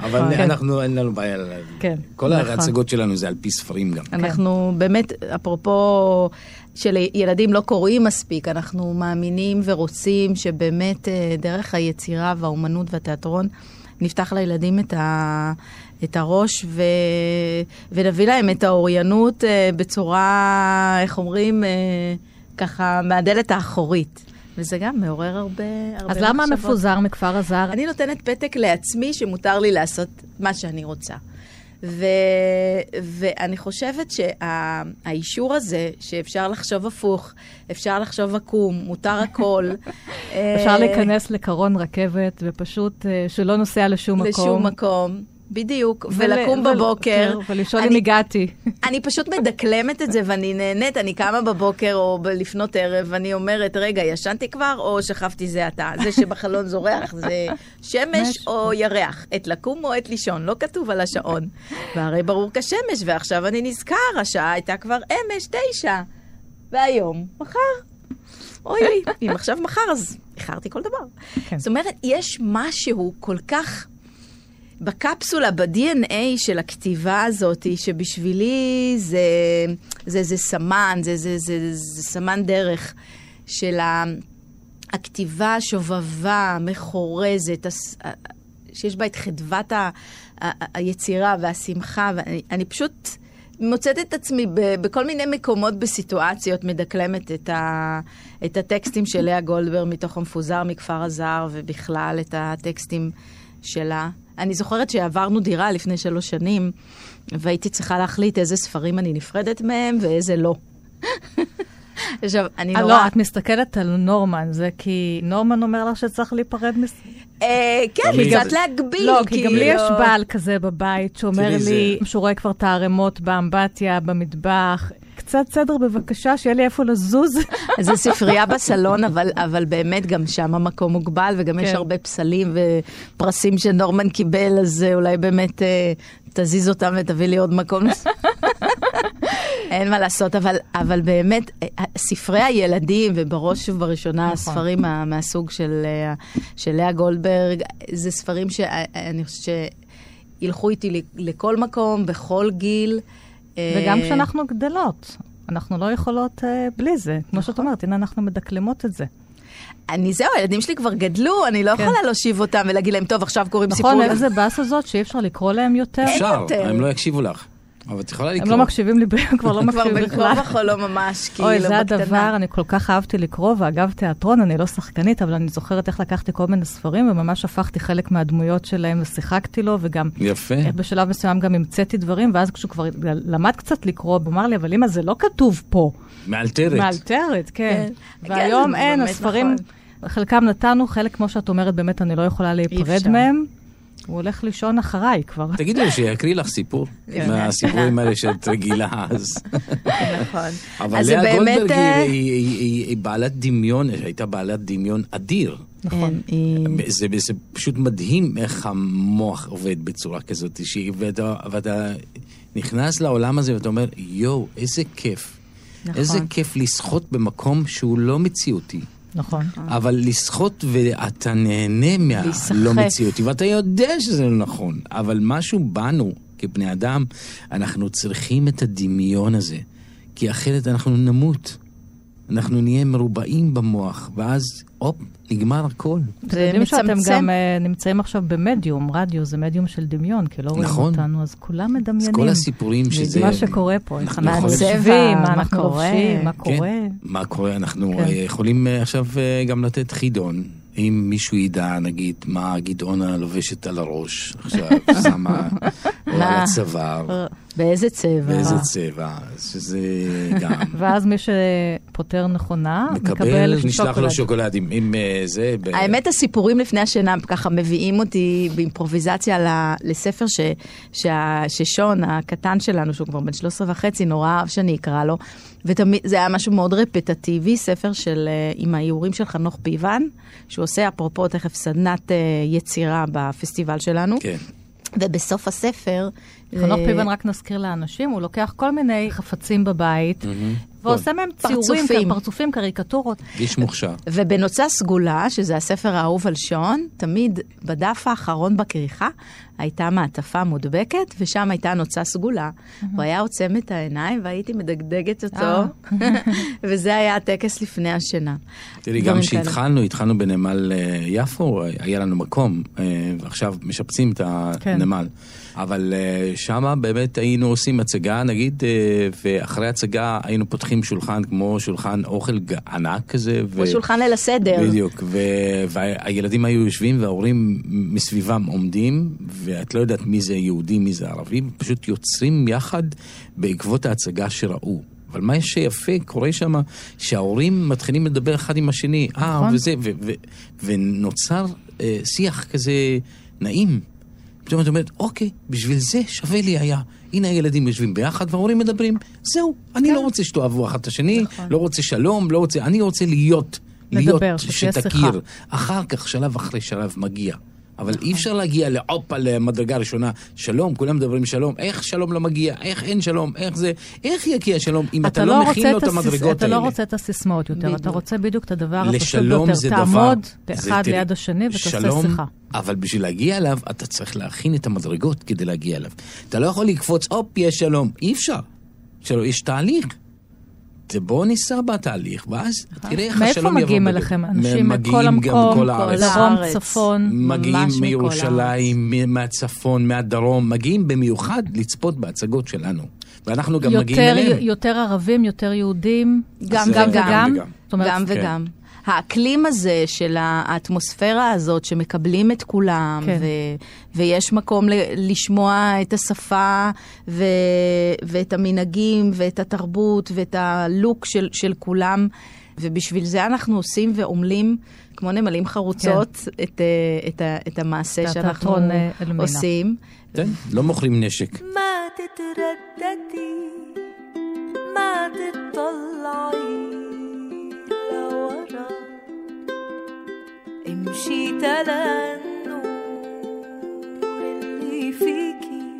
אבל כן. אנחנו, אין לנו בעיה. כן, כל נכון. ההצגות שלנו זה על פי ספרים גם. אנחנו באמת, אפרופו שלילדים לא קוראים מספיק, אנחנו מאמינים ורוצים שבאמת אה, דרך היצירה והאומנות והתיאטרון נפתח לילדים את, ה, את הראש ו, ונביא להם את האוריינות אה, בצורה, איך אומרים, אה, ככה מהדלת האחורית. וזה גם מעורר הרבה, הרבה אז למה מחשבות. המפוזר מכפר עזר? אני נותנת פתק לעצמי שמותר לי לעשות מה שאני רוצה. ו, ואני חושבת שהאישור הזה, שאפשר לחשוב הפוך, אפשר לחשוב עקום, מותר הכל. <laughs> אפשר אה, להיכנס לקרון רכבת ופשוט אה, שלא נוסע לשום מקום. לשום מקום. בדיוק, ול- ולקום ול- בבוקר. כן, ולשאול אם הגעתי. אני פשוט מדקלמת את זה ואני נהנית, אני קמה בבוקר או ב- לפנות ערב, ואני אומרת, רגע, ישנתי כבר או שכבתי זה עתה? זה שבחלון זורח זה שמש או ירח? עת לקום או עת לישון? לא כתוב על השעון. והרי ברור כשמש, ועכשיו אני נזכר, השעה הייתה כבר אמש, תשע. והיום, מחר. אוי לי, אם עכשיו מחר, אז איחרתי כל דבר. כן. זאת אומרת, יש משהו כל כך בקפסולה, ב-DNA של הכתיבה הזאת, שבשבילי זה, זה, זה סמן, זה, זה, זה, זה סמן דרך של הכתיבה השובבה, מחורזת, הס- שיש בה את חדוות ה, ה, היצירה והשמחה, ואני אני פשוט מוצאת את עצמי ב, בכל מיני מקומות בסיטואציות, מדקלמת את, ה, את הטקסטים של לאה גולדברג מתוך המפוזר מכפר הזר, ובכלל את הטקסטים שלה. אני זוכרת שעברנו דירה לפני שלוש שנים, והייתי צריכה להחליט איזה ספרים אני נפרדת מהם ואיזה לא. <laughs> עכשיו, אני נורא... לא, את מסתכלת על נורמן, זה כי נורמן אומר לך שצריך להיפרד מס... אה, כן. קצת להגביל. לא, כי גם לי יש כאילו. בעל כזה בבית שאומר לי שהוא רואה כבר את הערימות באמבטיה, במטבח. קצת סדר בבקשה, שיהיה לי איפה לזוז. <laughs> זה ספרייה בסלון, אבל, אבל באמת גם שם המקום מוגבל, וגם יש כן. הרבה פסלים ופרסים שנורמן קיבל, אז אה, אולי באמת אה, תזיז אותם ותביא לי עוד מקום. <laughs> אין מה לעשות, אבל, אבל באמת, אה, ספרי הילדים, ובראש ובראשונה נכון. הספרים מה, מהסוג של, אה, של לאה גולדברג, זה ספרים שאני חושבת שילכו איתי לכל מקום, בכל גיל. אה, וגם כשאנחנו גדלות, אנחנו לא יכולות uh, בלי זה. כמו שאת אומרת, הנה אנחנו מדקלמות את זה. אני זהו, הילדים שלי כבר גדלו, אני לא כן. יכולה להושיב אותם ולהגיד להם, טוב, עכשיו קוראים נכון, סיפור. איזה באסה זאת שאי אפשר לקרוא להם יותר. אפשר. הם לא יקשיבו לך. אבל את יכולה הם לקרוא. לא מקשיבים לי, <laughs> הם כבר לא כבר מקשיבים בין בכלל. כה וכה לא ממש, כאילו, אוי, זה בקטנה. הדבר, אני כל כך אהבתי לקרוא, ואגב, תיאטרון, אני לא שחקנית, אבל אני זוכרת איך לקחתי כל מיני ספרים, וממש הפכתי חלק מהדמויות שלהם ושיחקתי לו, וגם יפה. איך בשלב מסוים גם המצאתי דברים, ואז כשהוא כבר למד קצת לקרוא, הוא אמר לי, אבל אמא, זה לא כתוב פה. מאלתרת. מאלתרת, כן. כן, והיום זה אין, הספרים, נכון. חלקם נתנו, חלק, כמו שאת אומרת, באמת אני לא יכולה להיפרד אפשר. מהם. הוא הולך לישון אחריי כבר. תגידי לו שיקריא לך סיפור. מהסיפורים האלה שאת רגילה, אז... נכון. אבל לאה גולדברג אה, היא- בעלת דמיון, הייתה בעלת דמיון אדיר. נכון. היא- זה, זה פשוט מדהים איך המוח עובד בצורה כזאת, ואתה נכנס לעולם הזה ואתה אומר, יואו, איזה כיף. נכון. איזה כיף לשחות במקום שהוא לא מציאותי. נכון. אבל לשחות ואתה נהנה מהלא. מציאותי, ואתה יודע שזה לא נכון, אבל משהו בנו, כבני אדם, אנחנו צריכים את הדמיון הזה, כי אחרת אנחנו נמות. אנחנו נהיה מרובעים במוח, ואז, הופ, נגמר הכל. אתם יודעים שאתם. גם אה, נמצאים עכשיו במדיום, רדיו זה מדיום של דמיון, כי לא רואים נכון. אותנו, אז כולם אז מדמיינים. כל הסיפורים שזה... מה שקורה פה, איך נכון. אנחנו הצבע, יושבים, מה אנחנו קורה. לובשים, מה כן, קורה. מה קורה? אנחנו כן. אה, יכולים אה, עכשיו גם לתת חידון. אם מישהו ידע, נגיד, מה גדעונה לובשת על הראש עכשיו, <laughs> שמה, או על? הצוואר, באיזה צבע? באיזה צבע, שזה גם. <laughs> ואז מי שפותר נכונה, מקבל, מקבל נשלח לו שוקולד. עם אה, זה... האמת, הסיפורים לפני השינה ככה מביאים אותי באימפרוביזציה לספר ששון, הקטן שלנו, שהוא כבר בן 13 וחצי, נורא אהב שאני אקרא לו. ותמיד, זה היה משהו מאוד רפטטיבי, ספר של, אה, עם האיורים של חנוך פיבן, שהוא עושה, אפרופו, תכף סדנת אה, יצירה בפסטיבל שלנו. כן. ובסוף הספר... חנוך אה, פיבן, רק נזכיר לאנשים, הוא לוקח כל מיני חפצים בבית, ועושה מהם ציורים, פרצופים. פרצופים, קריקטורות. איש מוכשר. ובנוצה סגולה, שזה הספר האהוב על שון, תמיד בדף האחרון בכריכה הייתה מעטפה מודבקת, ושם הייתה נוצה סגולה. הוא היה עוצם את העיניים והייתי מדגדגת אותו, אה. <laughs> וזה היה הטקס לפני השינה. תראי, גם. כשהתחלנו, התחלנו בנמל אה, יפו, היה לנו מקום, ועכשיו משפצים את כן. אבל אה, שמה באמת היינו עושים הצגה, נגיד, אה, ואחרי הצגה היינו פותחים שולחן כמו שולחן אוכל ענק כזה. כמו שולחן ליל הסדר. בדיוק, ו- והילדים היו יושבים וההורים מסביבם עומדים, ואת לא יודעת מי זה יהודי, מי זה ערבי, פשוט יוצרים יחד בעקבות ההצגה שראו. אבל מה שיפה קורה שם, שההורים מתחילים לדבר אחד עם השני, אה, נכון. וזה, ו- ו- ונוצר אה, שיח כזה נעים. פתאום את אומרת, אוקיי, בשביל זה שווה לי היה. הנה הילדים יושבים ביחד וההורים מדברים, זהו, אני כן. לא רוצה שתאהבו אחד את השני, נכון. לא רוצה שלום, לא רוצה, אני רוצה להיות. לדבר, להיות, שתכיר. אחר כך, שלב אחרי שלב מגיע. אבל אי אפשר להגיע להופה למדרגה ראשונה, שלום, כולם מדברים שלום, איך שלום לא מגיע, איך אין שלום, איך זה, איך יגיע שלום אם אתה, לא מכין לו את המדרגות אתה האלה. לא רוצה את הסיסמאות יותר, אתה. רוצה בדיוק את הדבר הפשוט ביותר. תעמוד אחד ליד השני ותעשה שיחה. אבל בשביל להגיע אליו, אתה צריך להכין את המדרגות כדי להגיע אליו. אתה לא יכול לקפוץ, הופ, יש שלום. אי אפשר. יש תהליך. זה בואו ניסע בתהליך, ואז תראה איך מאיפה השלום יבוא. מגיעים בדרך. אליכם? אנשים מגיעים מכל גם המקום, מכל הארץ. דרום, הארץ. צפון. מגיעים ממש מכל מירושלים, מהצפון, מהדרום, מגיעים במיוחד לצפות בהצגות שלנו. ואנחנו גם מגיעים יותר, אליהם. יותר ערבים, יותר יהודים. גם גם אה, וגם. וגם. זאת אומרת, גם כן. וגם. האקלים הזה של האטמוספירה הזאת שמקבלים את כולם, כן. ו, ויש מקום ל, לשמוע את השפה ו, ואת המנהגים ואת התרבות ואת הלוק של, של כולם, ובשביל זה אנחנו עושים ועמלים כמו נמלים חרוצות כן. את, אה, את, ה- את המעשה את שאנחנו התיאטרון, אה, אלמינה. עושים. כן, לא מוכרים נשק. ما تترددي ما تطلعي لورا امشي تلا النور اللي فيكي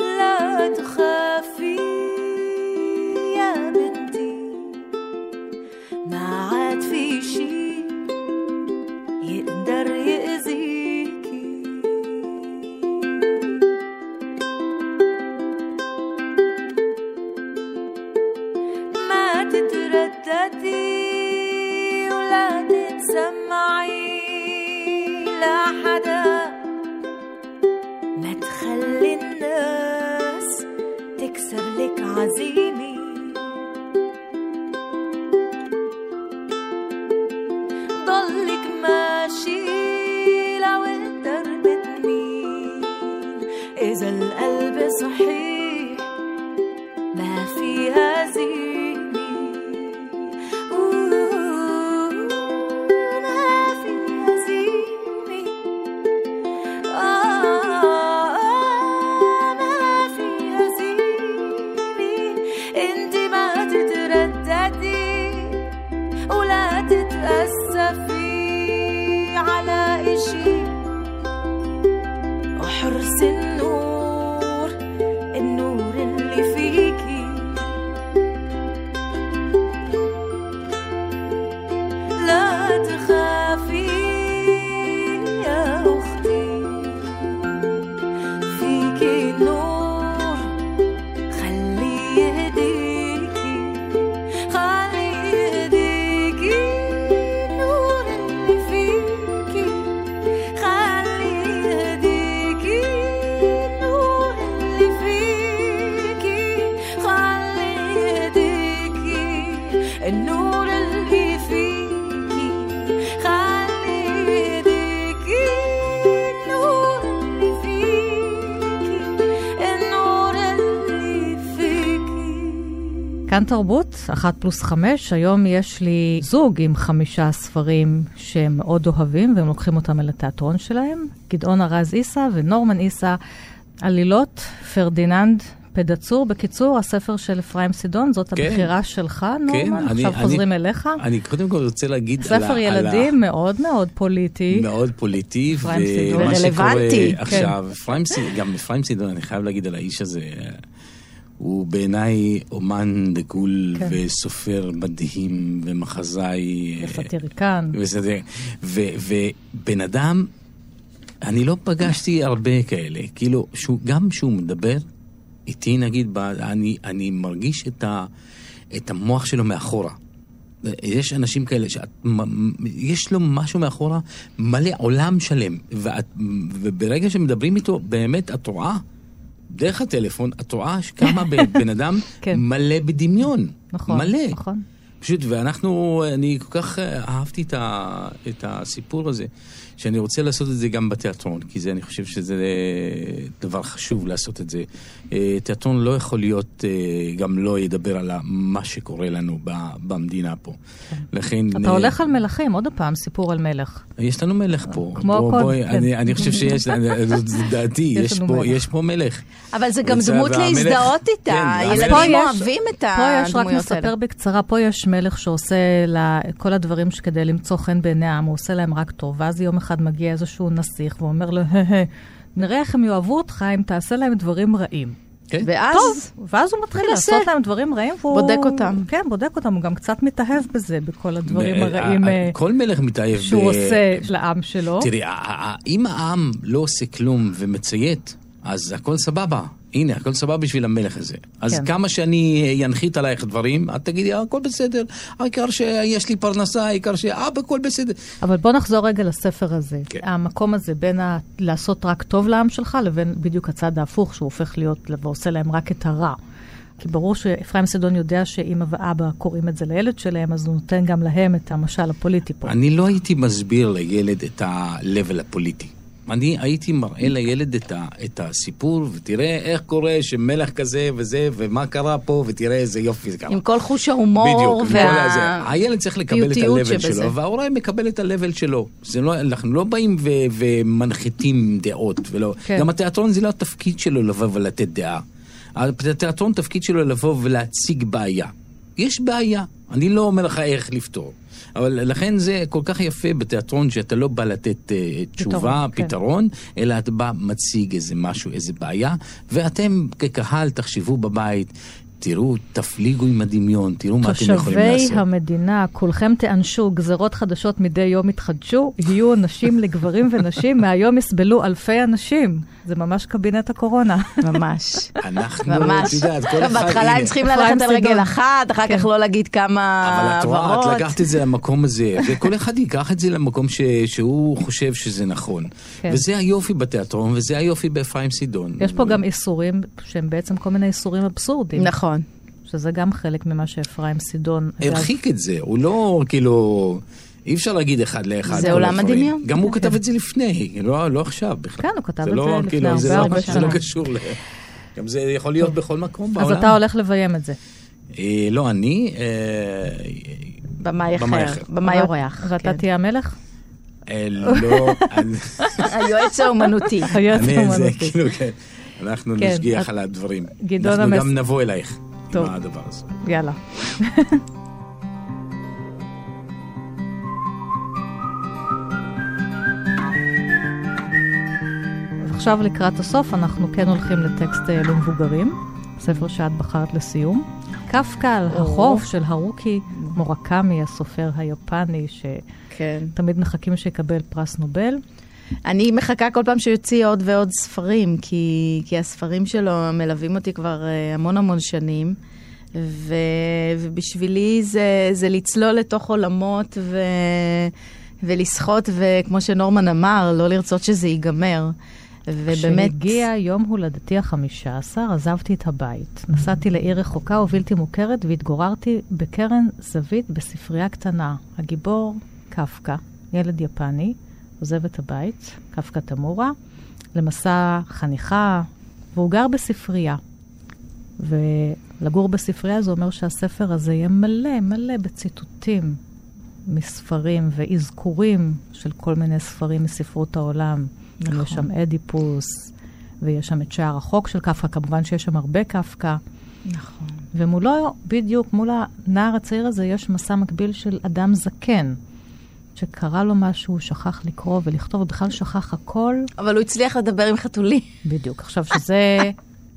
لا تخافي כאן תרבות, אחת פלוס חמש. היום יש לי זוג עם חמישה ספרים שהם מאוד אוהבים, והם לוקחים אותם אל התיאטרון שלהם. גדעון ארז עיסא ונורמן עיסא, עלילות, פרדיננד. פדצור, בקיצור, הספר של אפרים סידון, זאת כן. הבחירה שלך, נורמן? אני- עכשיו אני- חוזרים אליך. אני קודם כל רוצה להגיד על ה... ספר על ה- ילדים מאוד מאוד פוליטי. מאוד פוליטי, אפרים סידון. ומה שקורה כן. עכשיו, אפרים סידון, גם אפרים סידון, אני חייב להגיד על האיש הזה, הוא בעיניי אומן דגול כן. וסופר מדהים ומחזאי. אה, וסטיריקן. בסדר. ו- ובן אדם, אני לא פגשתי הרבה כאלה. כאילו, שהוא, גם כשהוא מדבר איתי, נגיד, ב- אני, אני מרגיש את, ה, את המוח שלו מאחורה. יש אנשים כאלה שיש לו משהו מאחורה, מלא עולם שלם, ואת, וברגע שמדברים איתו, באמת, את רואה, דרך הטלפון, את רואה כמה <laughs> בן אדם כן. מלא בדמיון. נכון, מלא. נכון. פשוט, ואנחנו, אני כל כך אה, אהבתי את, ה, את הסיפור הזה, שאני רוצה לעשות את זה גם בתיאטרון, כי זה, אני חושב שזה דבר חשוב לעשות את זה. אה, תיאטרון לא יכול להיות, אה, גם לא ידבר על מה שקורה לנו ב- במדינה פה. לכן... אתה אה, הולך על מלכים, עוד פעם, סיפור על מלך. יש לנו מלך פה. כמו בואי, כן. אני, אני חושב שיש, זו דעתי, <laughs> יש פה, מלך. יש פה מלך. אבל זה גם דמות והמלך- להזדהות איתה, כן, ילדים פה יש- אוהבים את פה יש, רק הדמויות נספר האלה. בקצרה, פה יש מלך שעושה לה, כל הדברים שכדי למצוא חן בעיני העם, הוא עושה להם רק טוב, ואז יום אחד מגיע איזשהו נסיך ואומר לו, "הה, הה, נראה איך הם יאהבו אותך אם תעשה להם דברים רעים. כן? ואז... טוב, ואז הוא מתחיל מנסה. לעשות להם דברים רעים, והוא... בודק אותם. כן, בודק אותם, הוא גם קצת מתאהב בזה, בכל הדברים אה, הרעים אה, אה, כל מלך מתאהב שהוא ב- עושה לעם שלו. תראי, אם העם לא עושה כלום ומציית, אז הכל סבבה. הנה, הכל סבבה בשביל המלך הזה. אז כן. כמה שאני אנחית עלייך דברים, את תגידי, "אה, הכל בסדר, העיקר שיש לי פרנסה, העיקר שאבא, הכל בסדר. אבל בוא נחזור רגע לספר הזה. כן. המקום הזה בין ה... לעשות רק טוב לעם שלך לבין בדיוק הצד ההפוך, שהוא הופך להיות ועושה להם רק את הרע. כי ברור שאפרים סדון יודע שאמא ואבא קוראים את זה לילד שלהם, אז הוא נותן גם להם את המשל הפוליטי פה. אני לא הייתי מסביר לילד את ה-level הפוליטי. אני הייתי מראה לילד את, ה, את הסיפור, ותראה איך קורה שמלך כזה וזה, ומה קרה פה, ותראה איזה יופי זה קרה. עם כל חוש ההומור בדיוק, כל. וה... הילד צריך לקבל את ה-level. שלו, וההורה מקבל את ה-level שלו. זה לא, אנחנו לא באים ו- ומנחיתים דעות, ולא. כן. גם התיאטרון זה לא התפקיד שלו לבוא ולתת דעה. התיאטרון תפקיד שלו לבוא ולהציג בעיה. יש בעיה, אני לא אומר לך איך לפתור. אבל לכן זה כל כך יפה בתיאטרון שאתה לא בא לתת אה, תשובה, כן. פתרון, אלא אתה בא, מציג איזה משהו, איזה בעיה, ואתם כקהל תחשבו בבית, תראו, תפליגו עם הדמיון, תראו מה אתם יכולים תושבי לעשות. המדינה, כולכם תיענשו, גזרות חדשות מדי יום יתחדשו, יהיו נשים לגברים ונשים, <laughs> מהיום יסבלו אלפי אנשים. זה ממש קבינט הקורונה. <laughs> ממש. אנחנו. את יודעת, כל אחד... בהתחלה. הם צריכים ללכת על רגל. אחת, אחר כך לא להגיד כמה אבל את רואה. את לקחת את זה למקום הזה, וכל אחד ייקח את זה למקום שהוא חושב שזה נכון. כן. וזה היופי בתיאטרון, וזה היופי באפרים סידון. יש פה גם איסורים שהם בעצם כל מיני איסורים אבסורדיים. נכון. שזה גם חלק ממה שאפרים סידון... אגב, הרחיק את זה, הוא לא כאילו... אי אפשר להגיד אחד לאחד. זה עולם. הדמיון. גם הוא כתב את זה לפני, לא, לא עכשיו בכלל. כן, הוא כתב זה את לא, זה לפני כאילו, הרבה זה לא, הרבה זה לא שנים. קשור ל... גם זה יכול להיות בכל מקום אז בעולם. אתה הולך לביים את זה. אה, לא, אני... אה, במאי אחר. במאי אורח. ואתה כן. תהיה המלך? אה, לא, <laughs> היועץ האומנותי. היועץ אני זה, האומנותי. כן. אנחנו כן, נשגיח את- על הדברים. גדעון אנחנו המס- גם נבוא אלייך טוב. עם הדבר הזה. יאללה. <laughs> עכשיו לקראת הסוף אנחנו כן הולכים לטקסט אה, למבוגרים, ספר שאת בחרת לסיום. קפקא על החוף של הרוקי מורקמי, הסופר היפני, כן. שתמיד מחכים שיקבל פרס נובל. אני מחכה כל פעם שיוציא עוד ועוד ספרים, כי, כי הספרים שלו מלווים אותי כבר אה, המון המון שנים, ו, ובשבילי זה, זה לצלול לתוך עולמות ו, ולשחות, וכמו שנורמן אמר, לא לרצות שזה ייגמר. ובאמת... כשהגיע יום הולדתי החמישה עשר, עזבתי את הבית. נסעתי לעיר רחוקה ובלתי מוכרת והתגוררתי בקרן זווית בספרייה קטנה. הגיבור, קפקא, ילד יפני, עוזב את הבית, קפקא תמורה, למסע חניכה, והוא גר בספרייה. ולגור בספרייה זה אומר שהספר הזה יהיה מלא מלא בציטוטים מספרים ואזכורים של כל מיני ספרים מספרות העולם. נכון. יש שם אדיפוס, ויש שם את שער החוק של קפקא, כמובן שיש שם הרבה קפקא. נכון. ומולו, בדיוק מול הנער הצעיר הזה, יש מסע מקביל של אדם זקן, שקרה לו משהו, הוא שכח לקרוא ולכתוב, ובכלל שכח הכל. אבל הוא הצליח לדבר עם חתולים. בדיוק. עכשיו, שזה,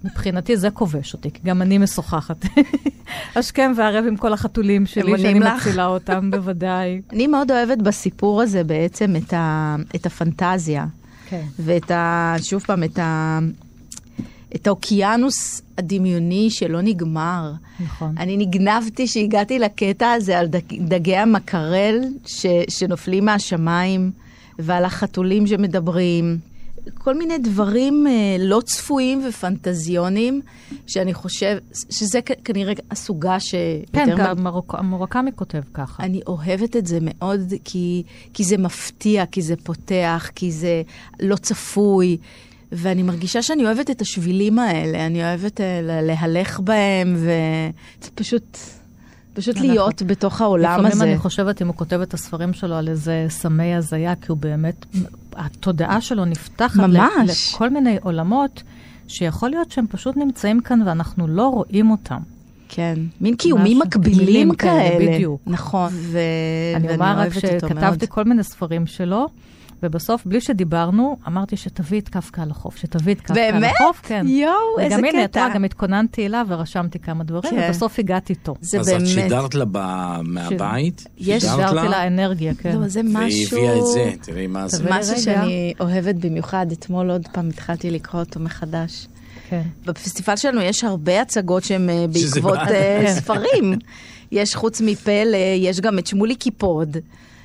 מבחינתי זה כובש אותי, כי גם אני משוחחת. <laughs> השכם והערב עם כל החתולים שלי, שאני לך? מצילה אותם, <laughs> בוודאי. אני מאוד אוהבת בסיפור הזה בעצם את, ה, את הפנטזיה. כן. ואת ה... שוב פעם, את ה... את האוקיינוס הדמיוני שלא נגמר. נכון. אני נגנבתי שהגעתי לקטע הזה על דג, דגי המקרל ש, שנופלים מהשמיים, ועל החתולים שמדברים. כל מיני דברים אה, לא צפויים ופנטזיוניים, שאני חושב שזה כנראה הסוגה כן, שיותר... גם מרוק- המורקמי כותב ככה. אני אוהבת את זה מאוד, כי, כי זה מפתיע, כי זה פותח, כי זה לא צפוי. ואני מרגישה שאני אוהבת את השבילים האלה, אני אוהבת uh, להלך בהם, ופשוט פשוט אנחנו- להיות בתוך העולם לפעמים הזה. אני חושבת, אם הוא כותב את הספרים שלו על איזה סמי הזיה, כי הוא באמת, התודעה שלו נפתחת ממש. לכל מיני עולמות, שיכול להיות שהם פשוט נמצאים כאן ואנחנו לא רואים אותם. כן, מין קיומים מקבילים כאלה, כאלה. בדיוק. נכון, ו... אני ואני אומר רק. שכתבתי כל מיני ספרים שלו, ובסוף, בלי שדיברנו, אמרתי שתביא את קפקא על החוף, שתביא את קפקא על באמת? החוף, כן. יואו, איזה וגם הנה, את קטע. רואה, גם התכוננתי אליו ורשמתי כמה דברים, כן. ובסוף הגעתי איתו. זה אז באמת... את שידרת לה ב- מהבית? יש- שידרת השארתי לה? לה אנרגיה, כן. לא, זה והיא משהו... הביאה את זה, תראי מה זה. משהו רגע. שאני אוהבת במיוחד. אתמול עוד פעם התחלתי לקרוא אותו מחדש. כן. בפסטיבל שלנו יש הרבה הצגות שהן אה, בעקבות אה, כן. ספרים. יש חוץ מפלא, יש גם את שמולי קיפוד,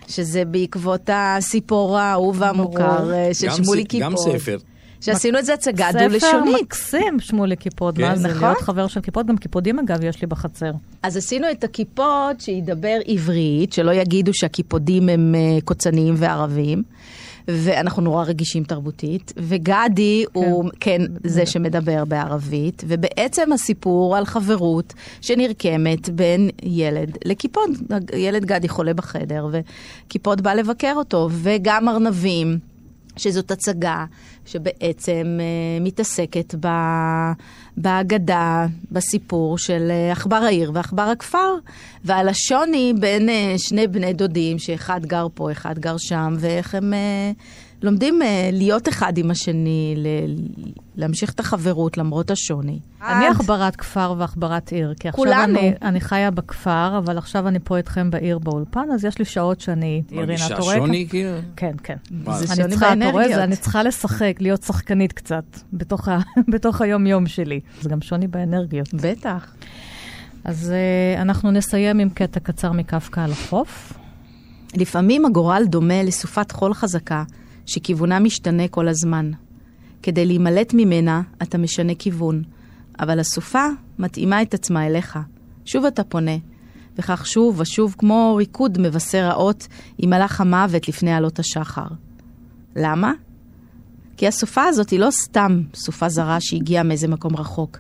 שזה בעקבות הסיפור האהוב והמוכר אה, של שמולי ס- קיפוד. גם ספר. שעשינו את זה הצגה ספר דו-לשונית. מקסים, שמולי קיפוד, כן. מה זה, נכון. להיות חבר של קיפוד, גם קיפודים אגב יש לי בחצר. אז עשינו את הקיפוד שידבר עברית, שלא יגידו שהקיפודים הם אה, קוצניים וערבים. ואנחנו נורא רגישים תרבותית, וגדי כן. הוא כן זה שמדבר בערבית, ובעצם הסיפור על חברות שנרקמת בין ילד לקיפוד. ילד גדי חולה בחדר, וקיפוד בא לבקר אותו, וגם ארנבים. שזאת הצגה שבעצם אה, מתעסקת ב, בהגדה, בסיפור של אה, עכבר העיר ועכבר הכפר, ועל השוני בין אה, שני בני דודים, שאחד גר פה, אחד גר שם, ואיך הם לומדים אה, להיות אחד עם השני, ל- להמשיך את החברות למרות השוני. אני את- עכברת כפר ועכברת עיר, כי עכשיו כולנו. אני, אני חיה בכפר, אבל עכשיו אני פה איתכם בעיר באולפן, אז יש לי שעות שאני... אירינה, מרגישה? שוני כאילו? כן, כן. זה אני שוני צריכה, אתה רואה, באנרגיות. זה, אני צריכה לשחק, להיות שחקנית קצת, בתוך, ה, <laughs> בתוך היום-יום שלי. זה גם שוני באנרגיות. בטח. אז uh, אנחנו נסיים עם קטע קצר מקפקא על החוף. לפעמים הגורל דומה לסופת חול חזקה, שכיוונה משתנה כל הזמן. כדי להימלט ממנה, אתה משנה כיוון, אבל הסופה מתאימה את עצמה אליך. שוב אתה פונה, וכך שוב ושוב כמו ריקוד מבשר האות עם מלאך המוות לפני עלות השחר. למה? כי הסופה הזאת היא לא סתם סופה זרה שהגיעה מאיזה מקום רחוק.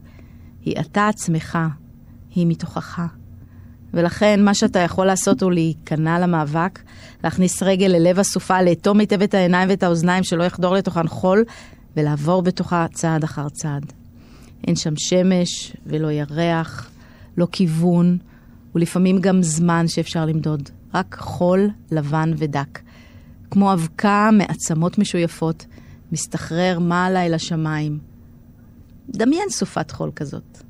היא אתה עצמך, היא מתוכך. ולכן מה שאתה יכול לעשות הוא להיכנע למאבק, להכניס רגל ללב הסופה, לאטום היטב את העיניים ואת האוזניים שלא יחדור לתוכן חול, ולעבור בתוכה צעד אחר צעד. אין שם שמש ולא ירח, לא כיוון, ולפעמים גם זמן שאפשר למדוד. רק חול לבן ודק. כמו אבקה מעצמות משויפות, מסתחרר מעלה אל השמיים. דמיין סופת חול כזאת.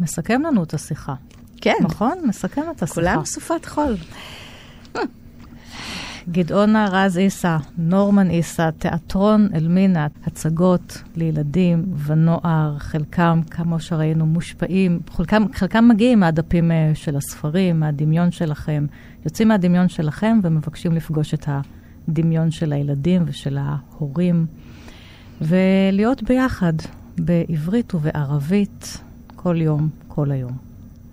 מסכם לנו את השיחה. כן, נכון? מסכם את השיחה. כולנו סופת חול. גדעונה רז עיסא, נורמן עיסא, תיאטרון אלמינה, הצגות לילדים ונוער, חלקם, כמו שראינו, מושפעים, חלקם, חלקם מגיעים מהדפים אה, של הספרים, מהדמיון שלכם, יוצאים מהדמיון שלכם ומבקשים לפגוש את הדמיון של הילדים ושל ההורים, ולהיות ביחד בעברית ובערבית כל יום, כל היום.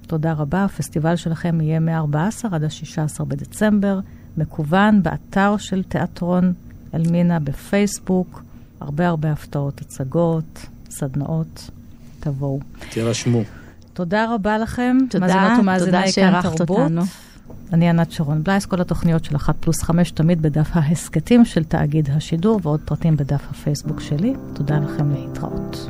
תודה רבה, הפסטיבל שלכם יהיה מ-14 עד ה-16 בדצמבר. מקוון באתר של תיאטרון אלמינה בפייסבוק, הרבה הרבה הפתעות, הצגות, סדנאות, תבואו. תירשמו. תודה רבה לכם, תודה, מאזינות ומאזיני תודה תרבות. אותנו. אני ענת שרון בלייס, כל התוכניות של אחת פלוס חמש תמיד בדף ההסכתים של תאגיד השידור ועוד פרטים בדף הפייסבוק שלי. תודה לכם להתראות.